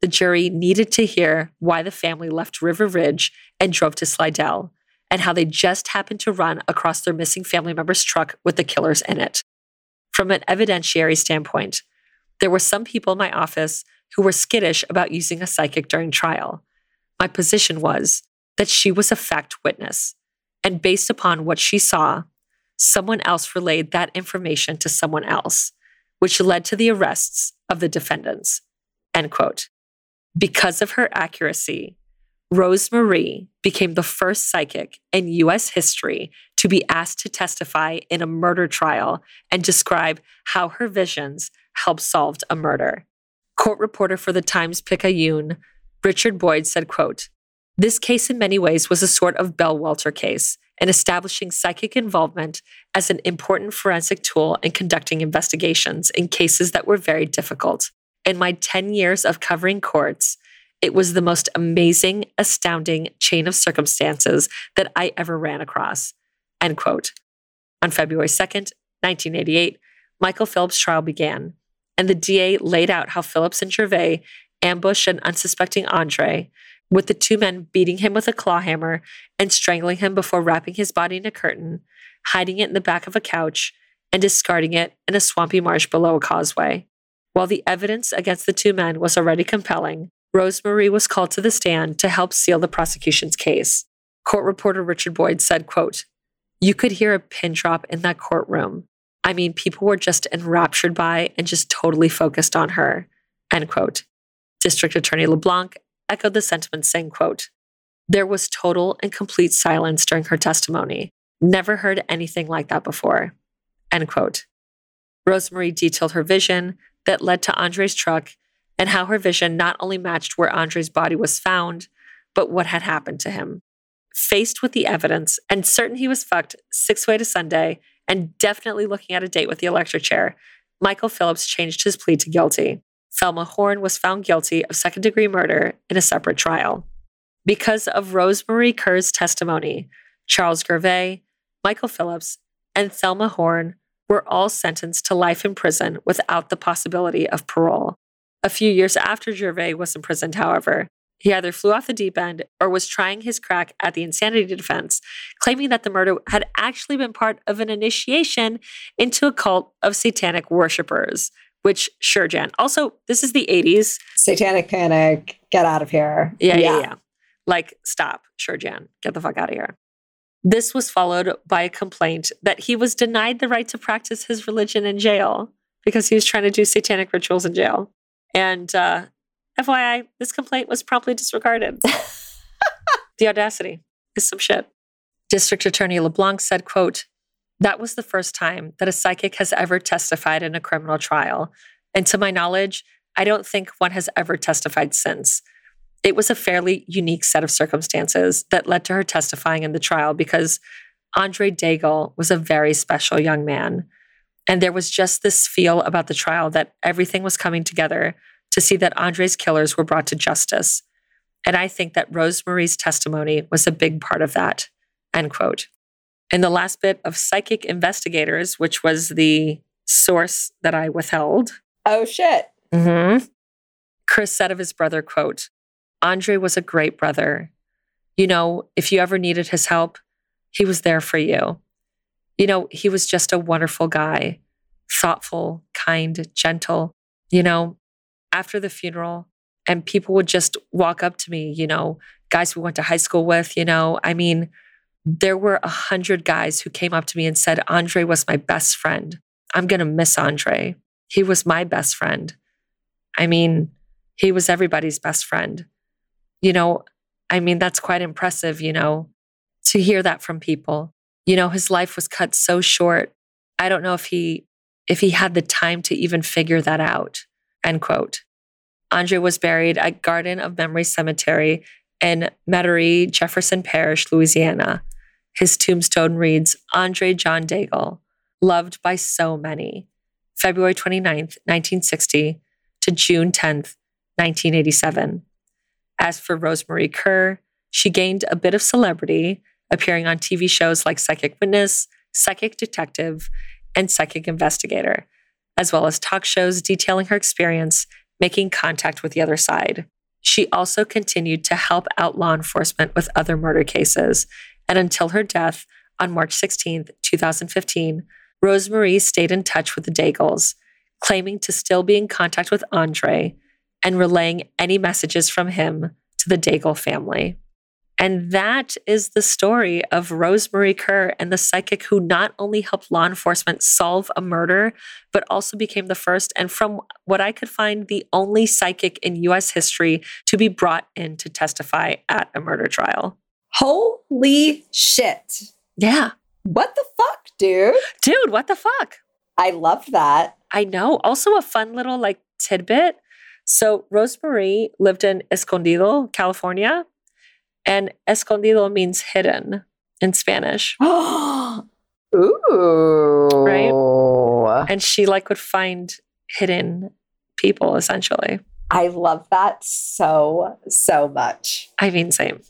A: The jury needed to hear why the family left River Ridge and drove to Slidell and how they just happened to run across their missing family member's truck with the killers in it. From an evidentiary standpoint, there were some people in my office who were skittish about using a psychic during trial. My position was that she was a fact witness, and based upon what she saw, someone else relayed that information to someone else, which led to the arrests of the defendants. End quote. Because of her accuracy, Rosemarie became the first psychic in US history to be asked to testify in a murder trial and describe how her visions helped solve a murder. Court reporter for the Times Picayune, Richard Boyd said, quote, This case in many ways was a sort of Bell Bellwether case in establishing psychic involvement as an important forensic tool in conducting investigations in cases that were very difficult. In my 10 years of covering courts, it was the most amazing, astounding chain of circumstances that I ever ran across. End quote. On February 2nd, 1988, Michael Phillips' trial began, and the DA laid out how Phillips and Gervais ambushed an unsuspecting Andre, with the two men beating him with a claw hammer and strangling him before wrapping his body in a curtain, hiding it in the back of a couch, and discarding it in a swampy marsh below a causeway. While the evidence against the two men was already compelling, Rosemarie was called to the stand to help seal the prosecution's case. Court reporter Richard Boyd said, quote, You could hear a pin drop in that courtroom. I mean, people were just enraptured by and just totally focused on her. End quote. District Attorney LeBlanc echoed the sentiment, saying, quote, There was total and complete silence during her testimony. Never heard anything like that before. End quote. Rosemarie detailed her vision that led to Andre's truck and how her vision not only matched where Andre's body was found, but what had happened to him. Faced with the evidence and certain he was fucked six way to Sunday and definitely looking at a date with the electric chair, Michael Phillips changed his plea to guilty. Thelma Horn was found guilty of second degree murder in a separate trial. Because of Rosemarie Kerr's testimony, Charles Gervais, Michael Phillips, and Thelma Horn were all sentenced to life in prison without the possibility of parole. A few years after Gervais was imprisoned, however, he either flew off the deep end or was trying his crack at the insanity defense, claiming that the murder had actually been part of an initiation into a cult of satanic worshippers, which sure, Jan. Also, this is the 80s.
B: Satanic panic, get out of here.
A: Yeah, yeah, yeah. yeah. Like, stop, sure, Jan, get the fuck out of here. This was followed by a complaint that he was denied the right to practice his religion in jail because he was trying to do satanic rituals in jail. And uh, FYI, this complaint was promptly disregarded. the audacity is some shit. District Attorney LeBlanc said, quote, that was the first time that a psychic has ever testified in a criminal trial. And to my knowledge, I don't think one has ever testified since. It was a fairly unique set of circumstances that led to her testifying in the trial because Andre Daigle was a very special young man. And there was just this feel about the trial that everything was coming together to see that Andre's killers were brought to justice. And I think that Rosemarie's testimony was a big part of that. End quote. In the last bit of Psychic Investigators, which was the source that I withheld.
B: Oh, shit.
A: Mm-hmm. Chris said of his brother, quote, Andre was a great brother. You know, if you ever needed his help, he was there for you. You know, he was just a wonderful guy, thoughtful, kind, gentle. You know, after the funeral, And people would just walk up to me, you know, guys we went to high school with, you know. I mean, there were a hundred guys who came up to me and said, Andre was my best friend. I'm going to miss Andre. He was my best friend. I mean, he was everybody's best friend. You know, I mean, that's quite impressive, you know, to hear that from people. You know, his life was cut so short. I don't know if he if he had the time to even figure that out. End quote. Andre was buried at Garden of Memory Cemetery in Metairie, Jefferson Parish, Louisiana. His tombstone reads Andre John Daigle, loved by so many. February 29th, 1960 to June 10th, 1987. As for Rosemarie Kerr, she gained a bit of celebrity, appearing on TV shows like Psychic Witness, Psychic Detective, and Psychic Investigator, as well as talk shows detailing her experience making contact with the other side. She also continued to help out law enforcement with other murder cases, and until her death on March 16, 2015, Rosemarie stayed in touch with the Daigles, claiming to still be in contact with Andre and relaying any messages from him to the Daigle family. And that is the story of Rosemarie Kerr and the psychic who not only helped law enforcement solve a murder, but also became the first, and from what I could find, the only psychic in US history to be brought in to testify at a murder trial.
B: Holy shit.
A: Yeah.
B: What the fuck, dude?
A: Dude, what the fuck?
B: I loved that.
A: I know. Also, a fun little like tidbit. So, Rosemarie lived in Escondido, California, and Escondido means hidden in Spanish.
B: Ooh.
A: Right? And she like would find hidden people essentially.
B: I love that so, so much.
A: I mean, same.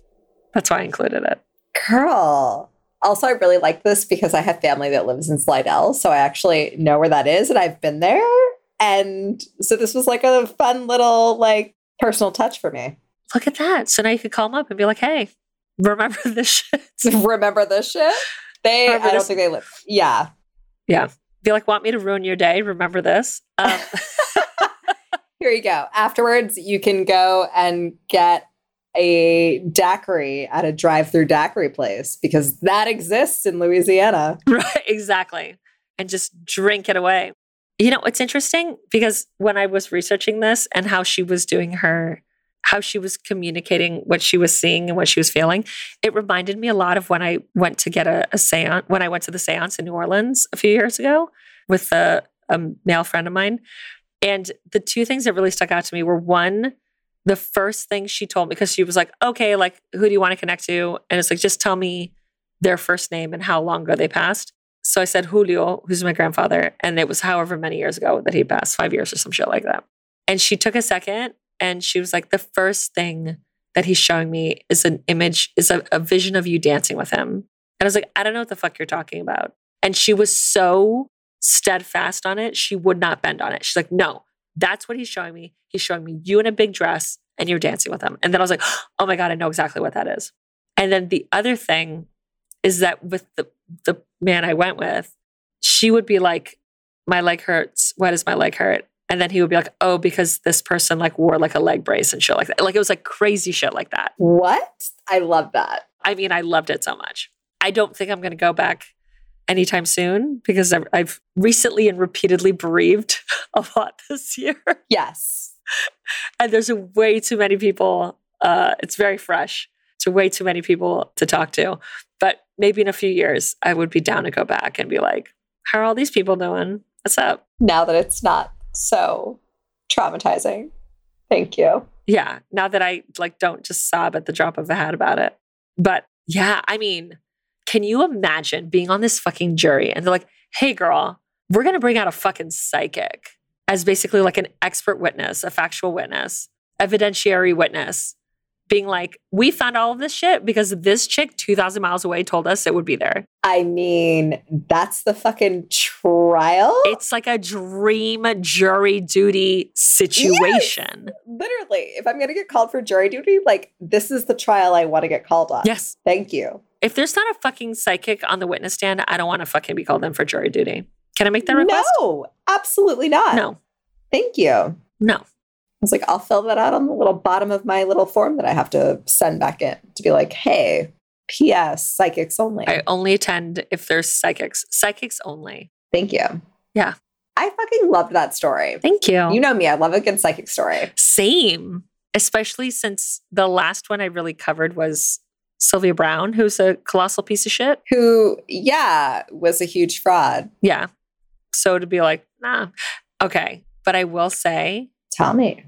A: That's why I included it.
B: Girl. Also, I really like this because I have family that lives in Slidell. So I actually know where that is and I've been there. And so this was like a fun little, like, personal touch for me.
A: Look at that. So now you could call them up and be like, hey, remember this shit?
B: remember this shit? They, remember I don't think they live. Yeah.
A: Yeah. Be like, want me to ruin your day? Remember this? Um.
B: Here you go. Afterwards, you can go and get a daiquiri at a drive-through daiquiri place because that exists in Louisiana.
A: Right, exactly. And just drink it away. You know, it's interesting because when I was researching this and how she was doing her how she was communicating what she was seeing and what she was feeling. It reminded me a lot of when I went to get a, a seance, when I went to the seance in New Orleans a few years ago with a, a male friend of mine. And the two things that really stuck out to me were one, the first thing she told me, because she was like, okay, like, who do you want to connect to? And it's like, just tell me their first name and how long ago they passed. So I said Julio, who's my grandfather. And it was however many years ago that he passed, five years or some shit like that. And she took a second and she was like, the first thing that he's showing me is an image, is a, a vision of you dancing with him. And I was like, I don't know what the fuck you're talking about. And she was so steadfast on it, she would not bend on it. She's like, no, that's what he's showing me. He's showing me you in a big dress and you're dancing with him. And then I was like, oh my God, I know exactly what that is. And then the other thing is that with the the man I went with, she would be like, my leg hurts. Why does my leg hurt? And then he would be like, oh, because this person like wore like a leg brace and shit like that. Like it was like crazy shit like that.
B: What? I love that.
A: I mean, I loved it so much. I don't think I'm going to go back anytime soon because I've, I've recently and repeatedly bereaved a lot this year.
B: Yes.
A: and there's way too many people. Uh, it's very fresh. To way too many people to talk to. But maybe in a few years, I would be down to go back and be like, how are all these people doing? What's up?
B: Now that it's not so traumatizing. Thank you.
A: Yeah. Now that I like don't just sob at the drop of a hat about it. But yeah, I mean, can you imagine being on this fucking jury and they're like, hey girl, we're gonna bring out a fucking psychic as basically like an expert witness, a factual witness, evidentiary witness being like, we found all of this shit because this chick 2,000 miles away told us it would be there.
B: I mean, that's the fucking trial.
A: It's like a dream jury duty situation.
B: Yes, literally. If I'm going to get called for jury duty, like, this is the trial I want to get called on.
A: Yes.
B: Thank you.
A: If there's not a fucking psychic on the witness stand, I don't want to fucking be called in for jury duty. Can I make that request?
B: No, absolutely not.
A: No.
B: Thank you.
A: No.
B: Was like, I'll fill that out on the little bottom of my little form that I have to send back in to be like, hey, P.S. Psychics only.
A: I only attend if there's psychics. Psychics only.
B: Thank you.
A: Yeah.
B: I fucking loved that story.
A: Thank you.
B: You know me, I love a good psychic story.
A: Same. Especially since the last one I really covered was Sylvia Browne, who's a colossal piece of shit.
B: Who, yeah, was a huge fraud.
A: Yeah. So to be like, nah. Okay. But I will say,
B: Tell me.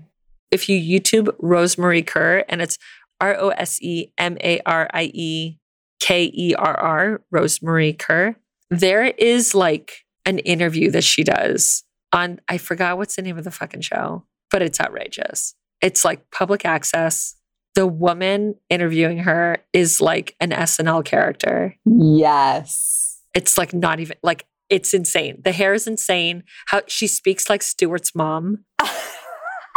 A: if you YouTube Rosemarie Kerr, and it's R O S E M A R I E K E R R, Rosemarie Kerr, there is like an interview that she does on, I forgot what's the name of the fucking show, but it's outrageous. It's like public access. The woman interviewing her is like an SNL character.
B: Yes.
A: It's like not even like it's insane. The hair is insane. How she speaks like Stewart's mom.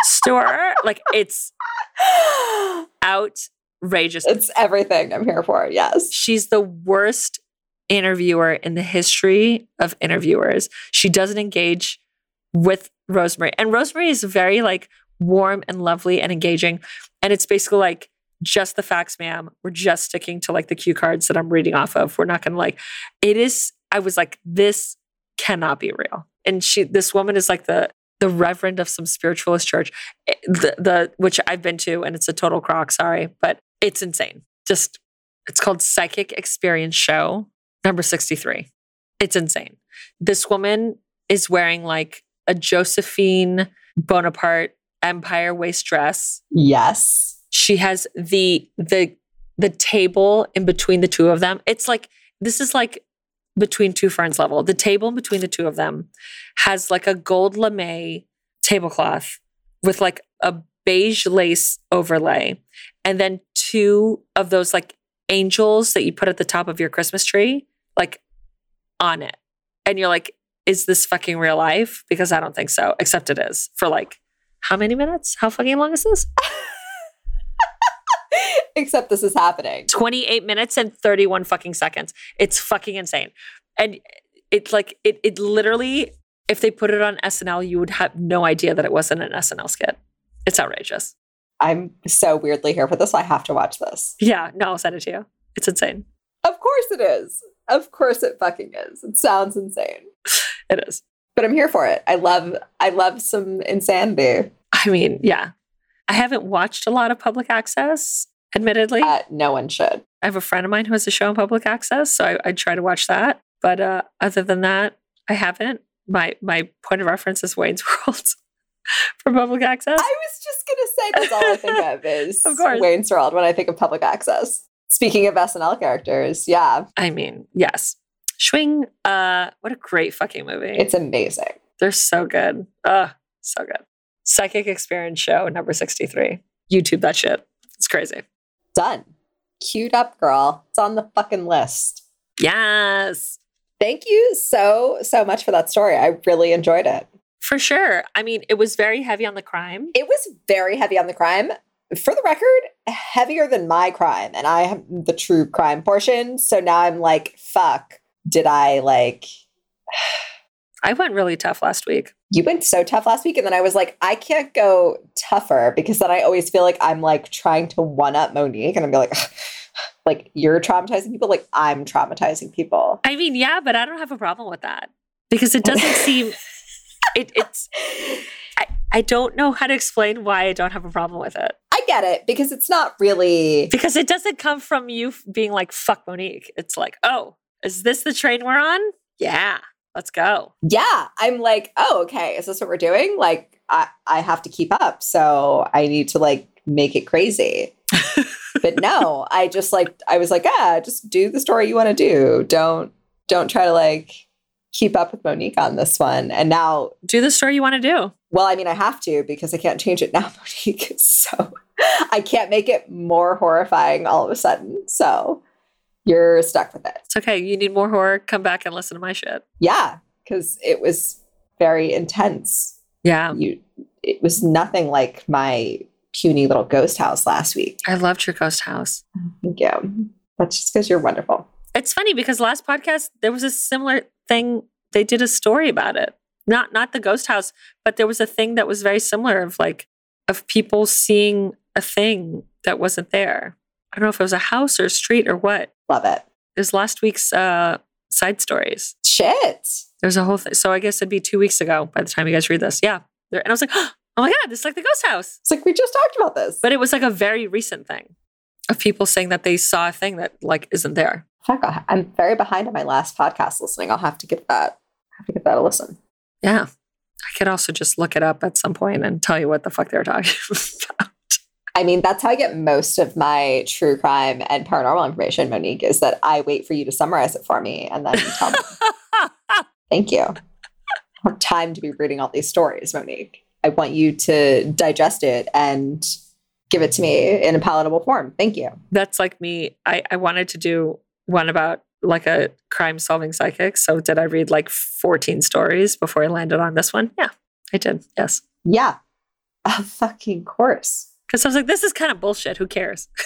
A: Stuart, like it's outrageous.
B: it's everything I'm here for. Yes.
A: She's the worst interviewer in the history of interviewers. She doesn't engage with Rosemarie. And Rosemarie is very like warm and lovely and engaging. And it's basically like just the facts, ma'am. We're just sticking to like the cue cards that I'm reading off of. We're not gonna like it is, I was like, this cannot be real. And she this woman is like the the reverend of some spiritualist church, eh, the, the which I've been to, and it's a total crock. Sorry, but it's insane. Just it's called Psychic Experience Show number sixty three. It's insane. This woman is wearing like a Josephine Bonaparte empire waist dress.
B: Yes.
A: She has the the the table in between the two of them. It's like this is like between two friends level. The table between the two of them has like a gold lame tablecloth with like a beige lace overlay, and then two of those like angels that you put at the top of your Christmas tree, like on it. And you're like, is this fucking real life? Because I don't think so, except it is for like how many minutes? How fucking long is this?
B: Except this is happening.
A: 28 minutes and 31 fucking seconds. It's fucking insane. And it's like, it, it literally, if they put it on SNL, you would have no idea that it wasn't an SNL skit. It's outrageous.
B: I'm so weirdly here for this. I have to watch this.
A: Yeah, no, I'll send it to you. It's insane.
B: Of course it is. Of course it fucking is. It sounds insane.
A: It is.
B: But I'm here for it. I love I love some insanity.
A: I mean, yeah. I haven't watched a lot of public access, admittedly.
B: Uh, no one should.
A: I have a friend of mine who has a show on public access, so I, I try to watch that. But uh, other than that, I haven't. My my point of reference is Wayne's World for public access.
B: I was just gonna say that's all I think of is
A: Of course.
B: Wayne's World when I think of public access. Speaking of SNL characters, yeah,
A: I mean, yes. Schwing, uh, what a great fucking movie.
B: it's amazing.
A: They're so good. Ugh, so good. Psychic Experience Show, number 63. YouTube that shit. It's crazy.
B: Done. Queued up, girl. It's on the fucking list.
A: Yes,
B: Thank you so, so much for that story. I really enjoyed it.
A: for sure. I mean, it was very heavy on the crime.
B: It was very heavy on the crime. For the record, heavier than my crime. And I have the true crime portion. So now I'm like, fuck, did I like.
A: I went really tough last week.
B: You went so tough last week. And then I was like, I can't go tougher because then I always feel like I'm like trying to one up Monique. And I'm like, like, you're traumatizing people. Like, I'm traumatizing people.
A: I mean, yeah, but I don't have a problem with that because it doesn't seem it, it's. I, I don't know how to explain why I don't have a problem with it
B: I get it because it's not really.
A: because it doesn't come from you being like "fuck Monique." It's like, oh, is this the train we're on? Yeah, let's go.
B: Yeah, I'm like, oh, okay. Is this what we're doing? Like, I, I have to keep up. So I need to like make it crazy. but no, I just like, I was like, ah, just do the story you want to do. Don't, don't try to like keep up with Monique on this one. And now,
A: Do the story you want to do.
B: well, I mean, I have to because I can't change it now, Monique. So I can't make it more horrifying all of a sudden. So you're stuck with it.
A: It's okay. You need more horror? Come back and listen to my shit.
B: Yeah, because it was very intense.
A: Yeah,
B: you it was nothing like my puny little ghost house last week.
A: I loved your ghost house.
B: Oh, thank you. That's just because you're wonderful.
A: It's funny because last podcast there was a similar thing. They did a story about it. Not not the ghost house, but there was a thing that was very similar of like of people seeing a thing that wasn't there. I don't know if it was a house or a street or what.
B: Love it.
A: It was last week's uh, side stories.
B: Shit.
A: There's a whole thing. So I guess it'd be two weeks ago by the time you guys read this. Yeah. There- And I was like, oh my God, this is like the ghost house.
B: It's like we just talked about this.
A: But it was like a very recent thing of people saying that they saw a thing that like isn't there.
B: Fuck, I- I'm very behind on my last podcast listening. I'll have to give that have to give that a listen.
A: Yeah. I could also just look it up at some point and tell you what the fuck they were talking about.
B: I mean, that's how I get most of my true crime and paranormal information, Monique, is that I wait for you to summarize it for me and then you tell me. Thank you. I have time to be reading all these stories, Monique. I want you to digest it and give it to me in a palatable form. Thank you.
A: That's like me. I, I wanted to do one about like a crime solving psychic. So did I read like 14 stories before I landed on this one? Yeah, I did. Yes.
B: Yeah. A fucking course.
A: Because I was like, this is kind of bullshit. Who cares?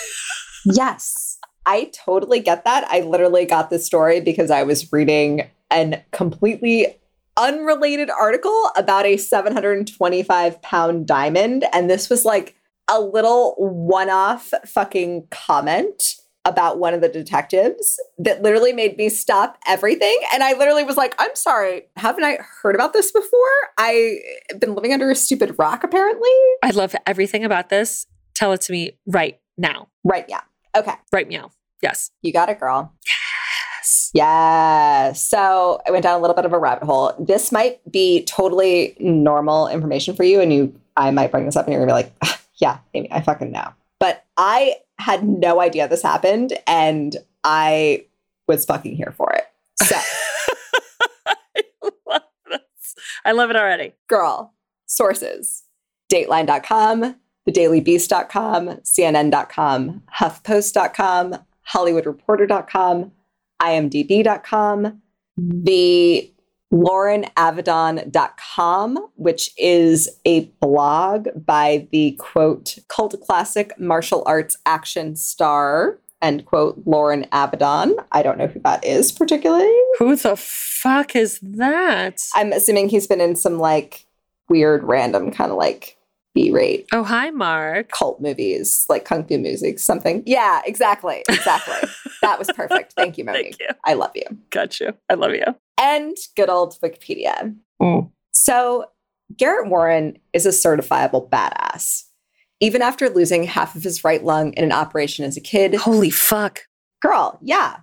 B: Yes. I totally get that. I literally got this story because I was reading an completely unrelated article about a 725 pound diamond. And this was like a little one off fucking comment about one of the detectives that literally made me stop everything. And I literally was like, I'm sorry, haven't I heard about this before? I've been living under a stupid rock, apparently.
A: I love everything about this. Tell it to me right now.
B: Right. Yeah. Okay.
A: Right meow. Yes.
B: You got it, girl.
A: Yes.
B: Yeah. So I went down a little bit of a rabbit hole. This might be totally normal information for you, and you, I might bring this up, and you're gonna be like, "Ah, "Yeah, Amy, I fucking know." But I had no idea this happened, and I was fucking here for it. So,
A: I love this. I love it already.
B: girl, sources: Dateline.com, TheDailyBeast.com, CNN.com, HuffPost.com, HollywoodReporter.com, IMDb.com, the LorenAvedon.com, which is a blog by the quote cult classic martial arts action star, end quote, Loren Avedon. I don't know who that is particularly.
A: Who the fuck is that?
B: I'm assuming he's been in some like weird, random kind of like B rate
A: Oh, hi, Mark.
B: cult movies, like kung fu music, something. Yeah, exactly. Exactly. that was perfect. Thank you, Monique.
A: Thank you.
B: I love you.
A: Got you. I love you.
B: And good old Wikipedia.
A: Mm.
B: So, Garrett Warren is a certifiable badass. Even after losing half of his right lung in an operation as a kid,
A: Holy fuck.
B: girl, yeah.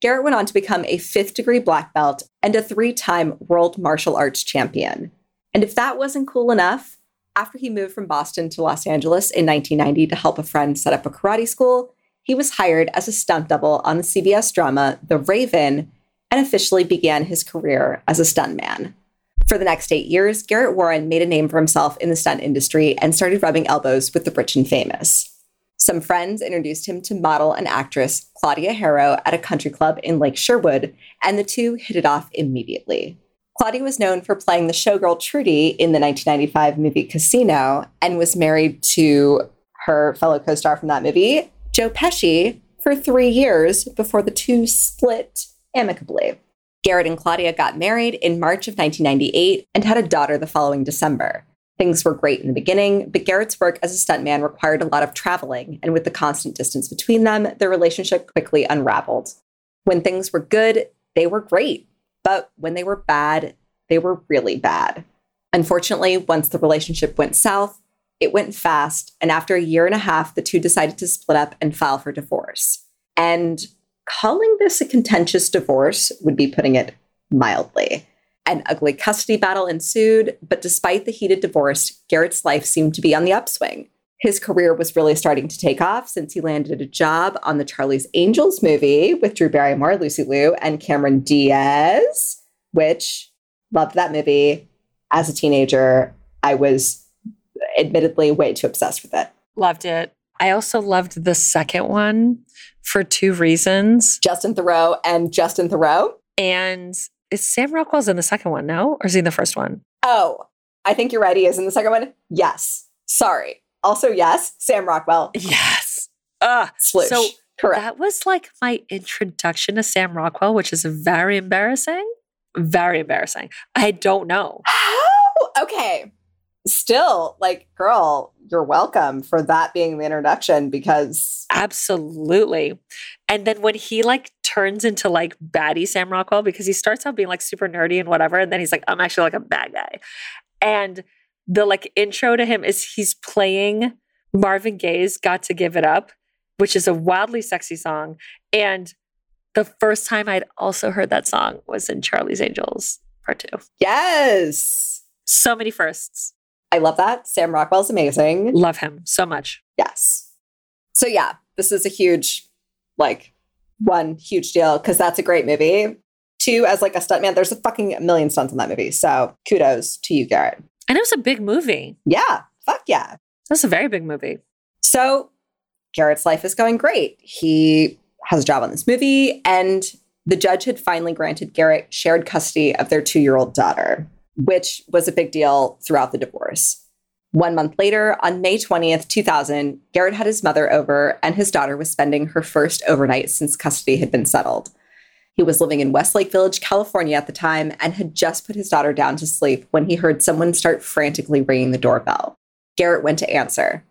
B: Garrett went on to become a fifth degree black belt and a three time world martial arts champion. And if that wasn't cool enough, after he moved from Boston to Los Angeles in 1990 to help a friend set up a karate school, he was hired as a stunt double on the CBS drama The Raven and officially began his career as a stuntman. For the next eight years, Garrett Warren made a name for himself in the stunt industry and started rubbing elbows with the rich and famous. Some friends introduced him to model and actress Claudia Haro at a country club in Lake Sherwood, and the two hit it off immediately. Claudia was known for playing the showgirl Trudy in the 1995 movie Casino and was married to her fellow co star from that movie, Joe Pesci, for three years before the two split amicably. Garrett and Claudia got married in March of 1998 and had a daughter the following December. Things were great in the beginning, but Garrett's work as a stuntman required a lot of traveling, and with the constant distance between them, their relationship quickly unraveled. When things were good, they were great, but when they were bad, they were really bad. Unfortunately, once the relationship went south, it went fast, and after a year and a half, the two decided to split up and file for divorce. And calling this a contentious divorce would be putting it mildly. An ugly custody battle ensued, but despite the heated divorce, Garrett's life seemed to be on the upswing. His career was really starting to take off since he landed a job on the Charlie's Angels movie with Drew Barrymore, Lucy Liu, and Cameron Diaz, which loved that movie. As a teenager, I was admittedly way too obsessed with it.
A: Loved it. I also loved the second one for two reasons.
B: Justin Theroux and Justin Theroux.
A: And is Sam Rockwell's in the second one, no? Or is he in the first one?
B: Oh, I think you're right. He is in the second one. Yes. Sorry. Also, yes, Sam Rockwell.
A: Yes. Ah,
B: Sloosh.
A: So
B: Correct.
A: that was like my introduction to Sam Rockwell, which is very embarrassing. Very embarrassing. I don't know.
B: How? Okay. still, like, girl, you're welcome for that being the introduction because
A: Absolutely. And then when he like turns into like baddie Sam Rockwell, because he starts out being like super nerdy and whatever, and then he's like, I'm actually like a bad guy. And the like intro to him is he's playing Marvin Gaye's Got to Give It Up, which is a wildly sexy song. And the first time I'd also heard that song was in Charlie's Angels Part Two.
B: yes.
A: So many firsts.
B: I love that. Sam Rockwell's amazing.
A: Love him so much.
B: Yes. So yeah, this is a huge, like, one huge deal because that's a great movie. Two, as like a stuntman, there's a fucking million stunts in that movie. So kudos to you, Garrett.
A: And it was a big movie.
B: Yeah, fuck yeah.
A: That's a very big movie.
B: So Garrett's life is going great. He has a job on this movie, and the judge had finally granted Garrett shared custody of their two year old daughter, which was a big deal throughout the divorce. One month later, on May 20th, 2000, Garrett had his mother over, and his daughter was spending her first overnight since custody had been settled. He was living in Westlake Village, California at the time, and had just put his daughter down to sleep when he heard someone start frantically ringing the doorbell. Garrett went to answer.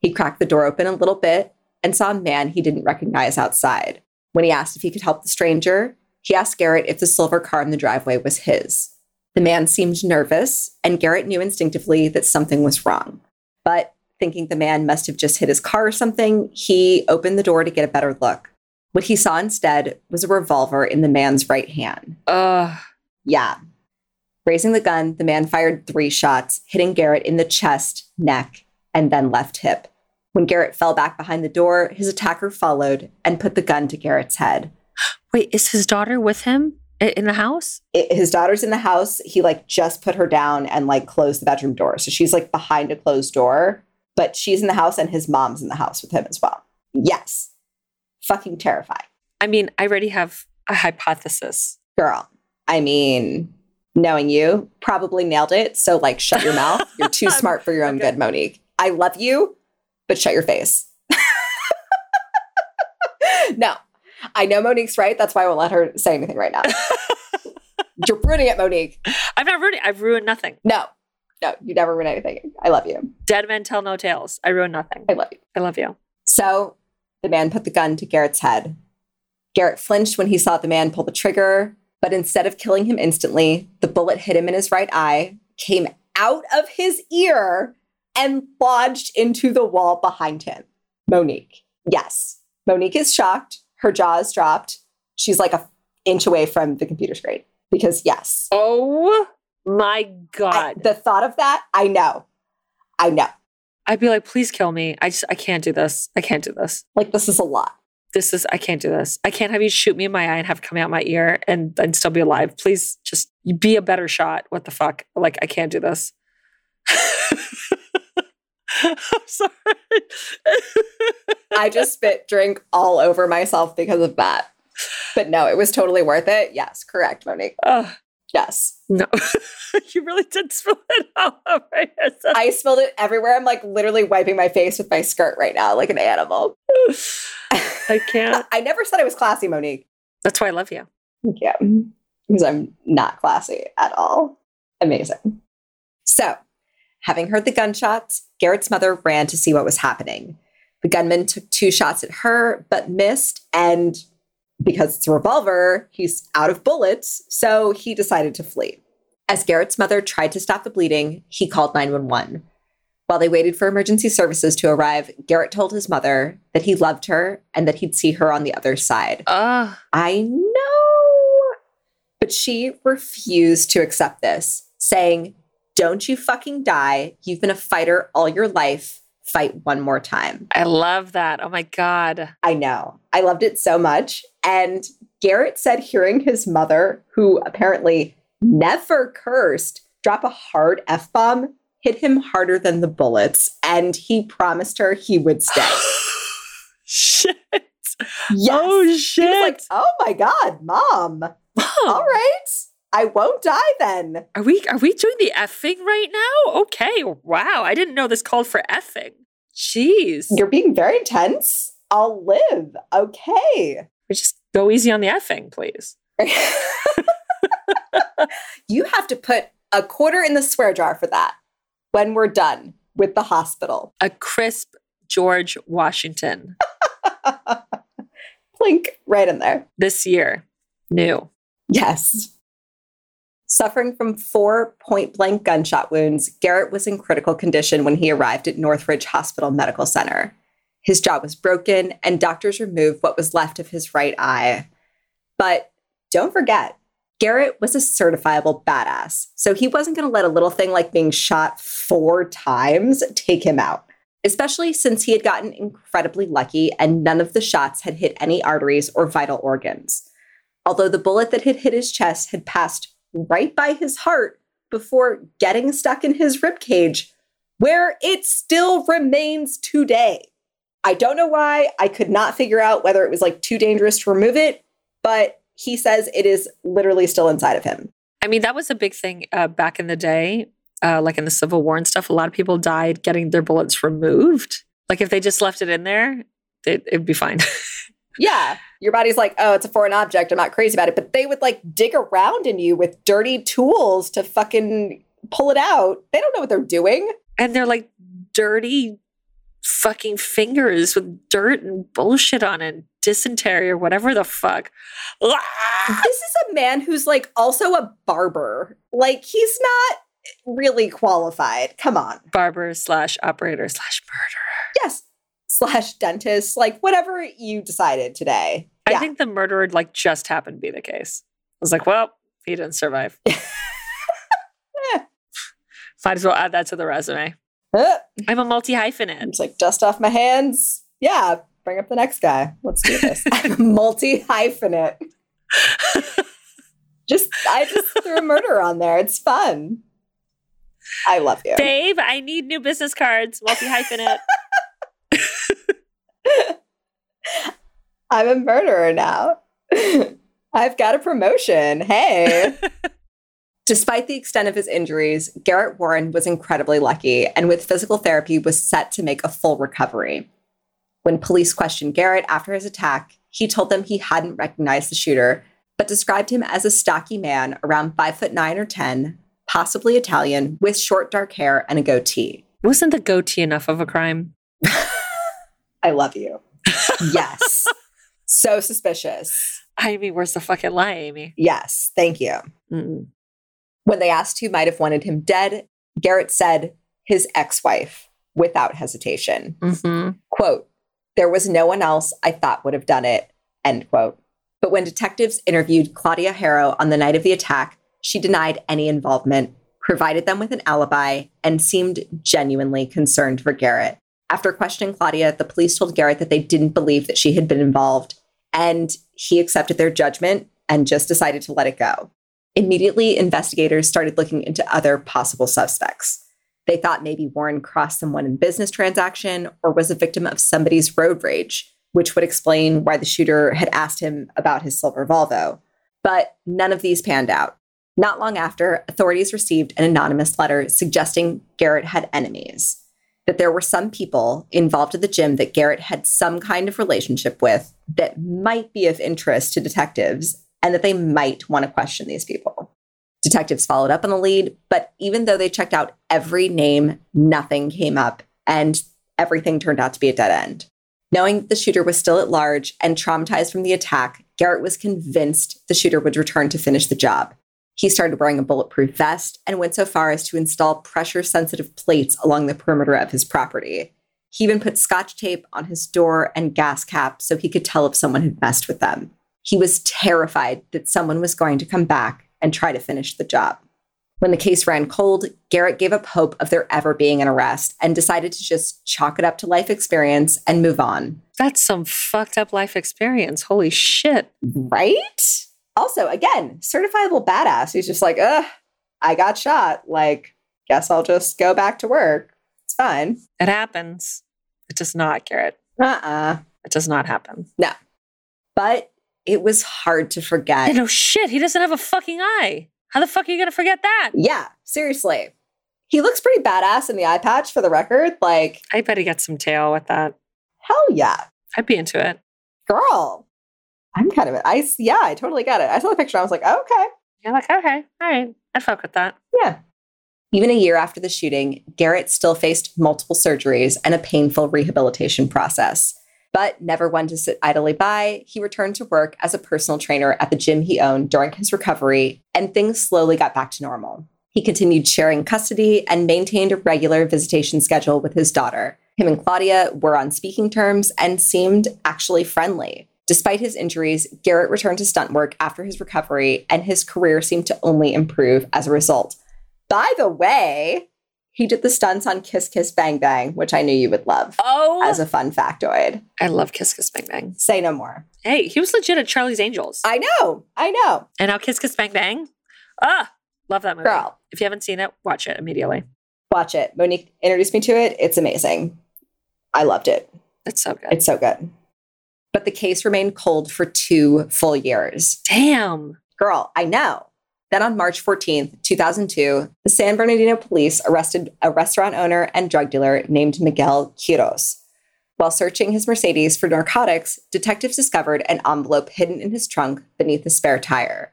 B: He cracked the door open a little bit and saw a man he didn't recognize outside. When he asked if he could help the stranger, he asked Garrett if the silver car in the driveway was his. The man seemed nervous, and Garrett knew instinctively that something was wrong. But thinking the man must have just hit his car or something, he opened the door to get a better look. What he saw instead was a revolver in the man's right hand.
A: Ugh.
B: Yeah. Raising the gun, the man fired three shots, hitting Garrett in the chest, neck, and then left hip. When Garrett fell back behind the door, his attacker followed and put the gun to Garrett's head.
A: Wait, is his daughter with him in the house?
B: It, his daughter's in the house. He like just put her down and like closed the bedroom door. So she's like behind a closed door, but she's in the house and his mom's in the house with him as well. Yes. Fucking terrifying.
A: I mean, I already have a hypothesis.
B: Girl. I mean, knowing you, probably nailed it. So like shut your mouth. You're too smart for your own
A: Okay.
B: good, Monique. I love you, but shut your face. no. I know Monique's right. That's why I won't let her say anything right now. You're ruining it, Monique.
A: I'm not ruining. I've ruined nothing.
B: No, no, you never ruin anything. I love you.
A: Dead men tell no tales. I ruined nothing.
B: I love you.
A: I love you.
B: So the man put the gun to Garrett's head. Garrett flinched when he saw the man pull the trigger, but instead of killing him instantly, the bullet hit him in his right eye, came out of his ear, and lodged into the wall behind him. Monique. Yes. Monique is shocked. Her jaw is dropped. She's like a inch away from the computer screen because, yes,
A: Oh my
B: I-
A: god!
B: the thought of that, I know. I know.
A: I'd be like, please kill me. I just, I can't do this. I can't do this.
B: Like, this is a lot.
A: This is, I can't do this. I can't have you shoot me in my eye and have it come out my ear and and still be alive. Please, just be a better shot. What the fuck? Like, I can't do this. I'm sorry.
B: I just spit drink all over myself because of that. But no, it was totally worth it. Yes, correct, Monique. Yes.
A: no, you really did spill it all over yourself.
B: I spilled it everywhere. I'm like literally wiping my face with my skirt right now, like an animal.
A: I can't.
B: I never said I was classy, Monique.
A: That's why I love you.
B: Yeah, because I'm not classy at all. Amazing. So, having heard the gunshots, Garrett's mother ran to see what was happening. The gunman took two shots at her, but missed. And because it's a revolver, he's out of bullets. So he decided to flee. As Garrett's mother tried to stop the bleeding, he called 911. While they waited for emergency services to arrive, Garrett told his mother that he loved her and that he'd see her on the other side.
A: Ugh.
B: I know. But she refused to accept this, saying, Don't you fucking die. You've been a fighter all your life. Fight one more time.
A: I love that. Oh my God.
B: I know. I loved it so much. And Garrett said hearing his mother, who apparently never cursed, drop a hard F bomb hit him harder than the bullets. And he promised her he would stay.
A: shit.
B: Yes.
A: Oh
B: He
A: shit.
B: was like, oh my God, mom.
A: Mom,
B: All right. I won't die then.
A: Are we are we doing the effing right now? Okay. Wow. I didn't know this called for effing. Jeez.
B: You're being very intense. I'll live. Okay.
A: We just go easy on the effing, please.
B: you have to put a quarter in the swear jar for that. when we're done with the hospital.
A: A crisp George Washington
B: Plink right in there.
A: this year. New.
B: Yes. Suffering from four point blank gunshot wounds, Garrett was in critical condition when he arrived at Northridge Hospital Medical Center. His jaw was broken, and doctors removed what was left of his right eye. But don't forget, Garrett was a certifiable badass, so he wasn't going to let a little thing like being shot four times take him out, especially since he had gotten incredibly lucky and none of the shots had hit any arteries or vital organs although the bullet that had hit his chest had passed right by his heart before getting stuck in his rib cage, where it still remains today. I don't know why. I could not figure out whether it was like too dangerous to remove it, but he says it is literally still inside of him.
A: I mean, that was a big thing uh, back in the day, uh, like in the Civil War and stuff. A lot of people died getting their bullets removed. Like if they just left it in there, it, it'd be fine.
B: Yeah, your body's like, oh, it's a foreign object. I'm not crazy about it. But they would like dig around in you with dirty tools to fucking pull it out. They don't know what they're doing.
A: and they're like dirty fucking fingers with dirt and bullshit on it, dysentery or whatever the fuck.
B: This is a man who's like also a barber. Like he's not really qualified. Come on.
A: Barber slash operator slash murderer.
B: Yes. Slash dentist, like whatever you decided today.
A: I
B: Yeah.
A: think the murderer like just happened to be the case. I was like, well, he didn't survive. Might as well add that to the resume.
B: Uh,
A: I'm a multi hyphenate.
B: It's like dust off my hands. Yeah. Bring up the next guy. Let's do this. I'm multi hyphenate. Just I just threw a murder on there. It's fun. I love you.
A: Dave. I need new business cards. Multi hyphenate.
B: I'm a murderer now. I've got a promotion. Hey. Despite the extent of his injuries, Garrett Warren was incredibly lucky and with physical therapy was set to make a full recovery. When police questioned Garrett after his attack, he told them he hadn't recognized the shooter, but described him as a stocky man around five foot nine or 10, possibly Italian, with short dark hair and a goatee.
A: Wasn't the goatee enough of a crime?
B: I love you. Yes. so suspicious.
A: I mean, where's the fucking lie, Amy?
B: Yes. Thank you.
A: Mm-mm.
B: When they asked who might have wanted him dead, Garrett said his ex wife without hesitation.
A: Mhm.
B: Quote, there was no one else I thought would have done it, end quote. But when detectives interviewed Claudia Haro on the night of the attack, she denied any involvement, provided them with an alibi, and seemed genuinely concerned for Garrett. After questioning Claudia, the police told Garrett that they didn't believe that she had been involved, and he accepted their judgment and just decided to let it go. Immediately, investigators started looking into other possible suspects. They thought maybe Warren crossed someone in business transaction or was a victim of somebody's road rage, which would explain why the shooter had asked him about his silver Volvo. But none of these panned out. Not long after, authorities received an anonymous letter suggesting Garrett had enemies, that there were some people involved at the gym that Garrett had some kind of relationship with that might be of interest to detectives and that they might want to question these people. Detectives followed up on the lead, but even though they checked out every name, nothing came up and everything turned out to be a dead end. Knowing the shooter was still at large and traumatized from the attack, Garrett was convinced the shooter would return to finish the job. He started wearing a bulletproof vest and went so far as to install pressure sensitive plates along the perimeter of his property. He even put scotch tape on his door and gas cap so he could tell if someone had messed with them. He was terrified that someone was going to come back and try to finish the job. When the case ran cold, Garrett gave up hope of there ever being an arrest and decided to just chalk it up to life experience and move on.
A: That's some fucked up life experience. Holy shit.
B: Right? Also, again, certifiable badass who's just like, ugh, I got shot. Like, guess I'll just go back to work. It's fine.
A: It happens. It does not, Garrett.
B: Uh uh
A: It does not happen. No.
B: But it was hard to forget.
A: no shit. He doesn't have a fucking eye. How the fuck are you going to forget that?
B: Yeah, seriously. He looks pretty badass in the eye patch for the record. Like,
A: I bet he gets some tail with that.
B: hell yeah.
A: I'd be into it.
B: Girl. I'm kind of, I, yeah, I totally get it. I saw the picture. I was like, okay.
A: You're like, okay, all right. I'd fuck with that.
B: Yeah. Even a year after the shooting, Garrett still faced multiple surgeries and a painful rehabilitation process. But never one to sit idly by, he returned to work as a personal trainer at the gym he owned during his recovery, and things slowly got back to normal. He continued sharing custody and maintained a regular visitation schedule with his daughter. Him and Claudia were on speaking terms and seemed actually friendly. Despite his injuries, Garrett returned to stunt work after his recovery, and his career seemed to only improve as a result. By the way, he did the stunts on Kiss Kiss Bang Bang, which I knew you would love
A: Oh,
B: as a fun factoid.
A: I love Kiss Kiss Bang Bang.
B: Say no more.
A: Hey, he was legit at Charlie's Angels.
B: I know, I know.
A: and now Kiss Kiss Bang Bang. Ah, love that movie.
B: Girl,
A: If you haven't seen it, watch it immediately.
B: watch it. Monique introduced me to it. It's amazing. I loved it.
A: It's so good.
B: It's so good. But the case remained cold for two full years.
A: Damn.
B: Girl, I know. Then on March 14th, 2002, the San Bernardino police arrested a restaurant owner and drug dealer named Miguel Quiros. While searching his Mercedes for narcotics, detectives discovered an envelope hidden in his trunk beneath a spare tire.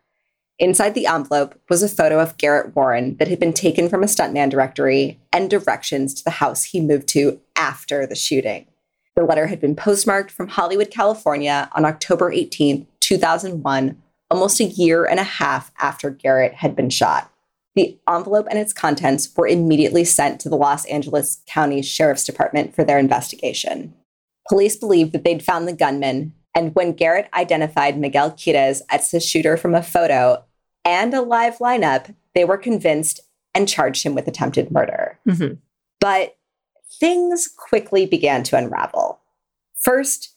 B: Inside the envelope was a photo of Garrett Warren that had been taken from a stuntman directory and directions to the house he moved to after the shooting. The letter had been postmarked from Hollywood, California on October 18, 2001, almost a year and a half after Garrett had been shot. The envelope and its contents were immediately sent to the Los Angeles County Sheriff's Department for their investigation. Police believed that they'd found the gunman, and when Garrett identified Miguel Quiroz as the shooter from a photo and a live lineup, they were convinced and charged him with attempted murder.
A: Mhm.
B: But things quickly began to unravel. First,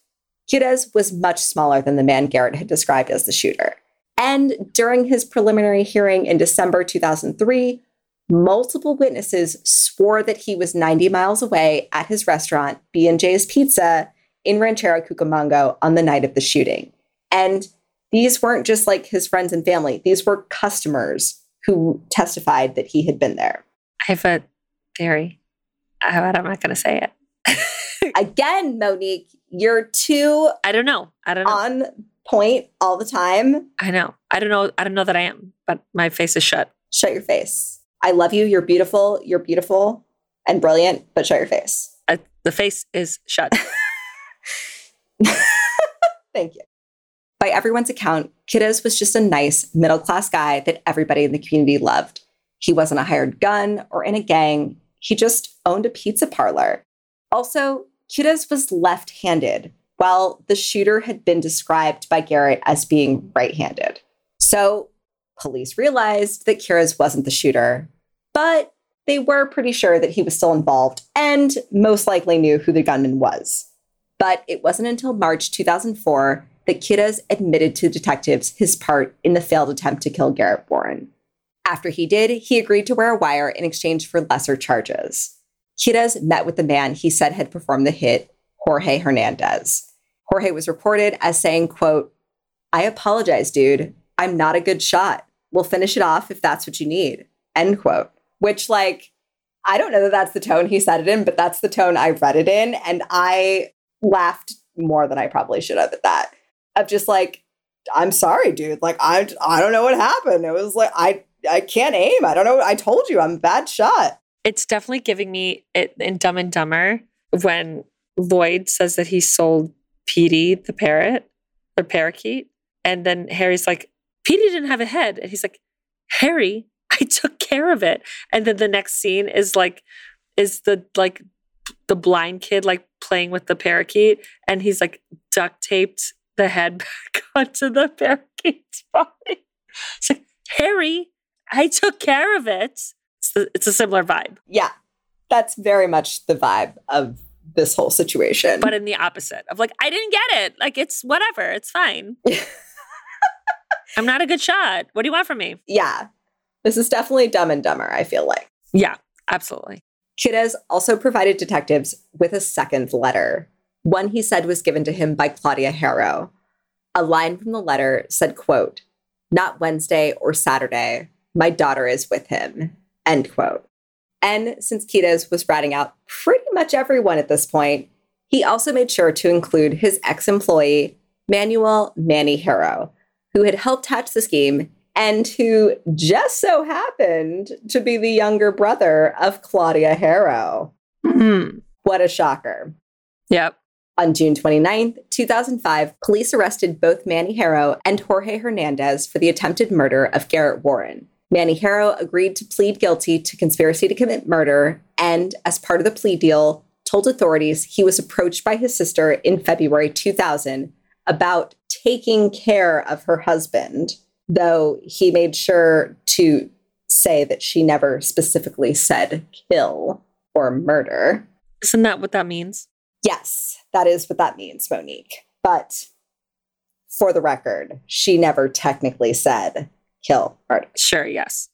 B: Quiroz was much smaller than the man Garrett had described as the shooter. And during his preliminary hearing in December 2003, multiple witnesses swore that he was 90 miles away at his restaurant, B&J's Pizza, in Rancho Cucamonga on the night of the shooting. And these weren't just like his friends and family, these were customers who testified that he had been there.
A: I have a theory, oh, but I'm not going to say it.
B: Again, Monique, you're too
A: I don't know. I don't know.
B: on point all the time.
A: I know. I don't know. I don't know that I am, but my face is shut.
B: Shut your face. I love you. You're beautiful. You're beautiful and brilliant, but shut your face.
A: I, the face is shut.
B: Thank you. By everyone's account, Quiroz was just a nice middle class guy that everybody in the community loved. He wasn't a hired gun or in a gang, he just owned a pizza parlor. Also, Quiroz was left handed, while the shooter had been described by Garrett as being right handed. So, police realized that Quiroz wasn't the shooter, but they were pretty sure that he was still involved and most likely knew who the gunman was. But it wasn't until March 2004 that Quiroz admitted to detectives his part in the failed attempt to kill Garrett Warren. After he did, he agreed to wear a wire in exchange for lesser charges. Quiroz met with the man he said had performed the hit, Jorge Hernandez. Jorge was reported as saying, quote, I apologize, dude. I'm not a good shot. We'll finish it off if that's what you need. End quote. Which, like, I don't know that that's the tone he said it in, but that's the tone I read it in. And I laughed more than I probably should have at that. Of just like, I'm sorry, dude. Like, I, I don't know what happened. It was like, I, I can't aim. I don't know. I told you I'm a bad shot.
A: it's definitely giving me it in Dumb and Dumber when Lloyd says that he sold Petey the parrot, the parakeet. And then Harry's like, Petey didn't have a head. And he's like, Harry, I took care of it. And then the next scene is like, is the like the blind kid like playing with the parakeet and he's like duct taped the head back onto the parakeet's body. It's like, Harry, I took care of it. It's, the, it's a similar vibe.
B: Yeah. That's very much the vibe of this whole situation.
A: but in the opposite of like I didn't get it. Like it's whatever. It's fine. I'm not a good shot. What do you want from me?
B: yeah, this is definitely dumb and dumber, I feel like.
A: Yeah, absolutely.
B: Quiroz also provided detectives with a second letter. One he said was given to him by Claudia Haro. A line from the letter said, quote, not Wednesday or Saturday. My daughter is with him, end quote. And since Quiroz was ratting out pretty much everyone at this point, he also made sure to include his ex employee, Manuel Manny Haro, who had helped hatch the scheme and who just so happened to be the younger brother of Claudia Haro.
A: Hmm.
B: What a shocker.
A: Yep.
B: On June 29th, 2005, police arrested both Manny Haro and Jorge Hernandez for the attempted murder of Garrett Warren. Manny Haro agreed to plead guilty to conspiracy to commit murder and, as part of the plea deal, told authorities he was approached by his sister in February 2000 about taking care of her husband, though he made sure to say that she never specifically said kill or murder.
A: Isn't that what that means?
B: Yes, that is what that means, Monique. But for the record, she never technically said kill.
A: Sure, yes.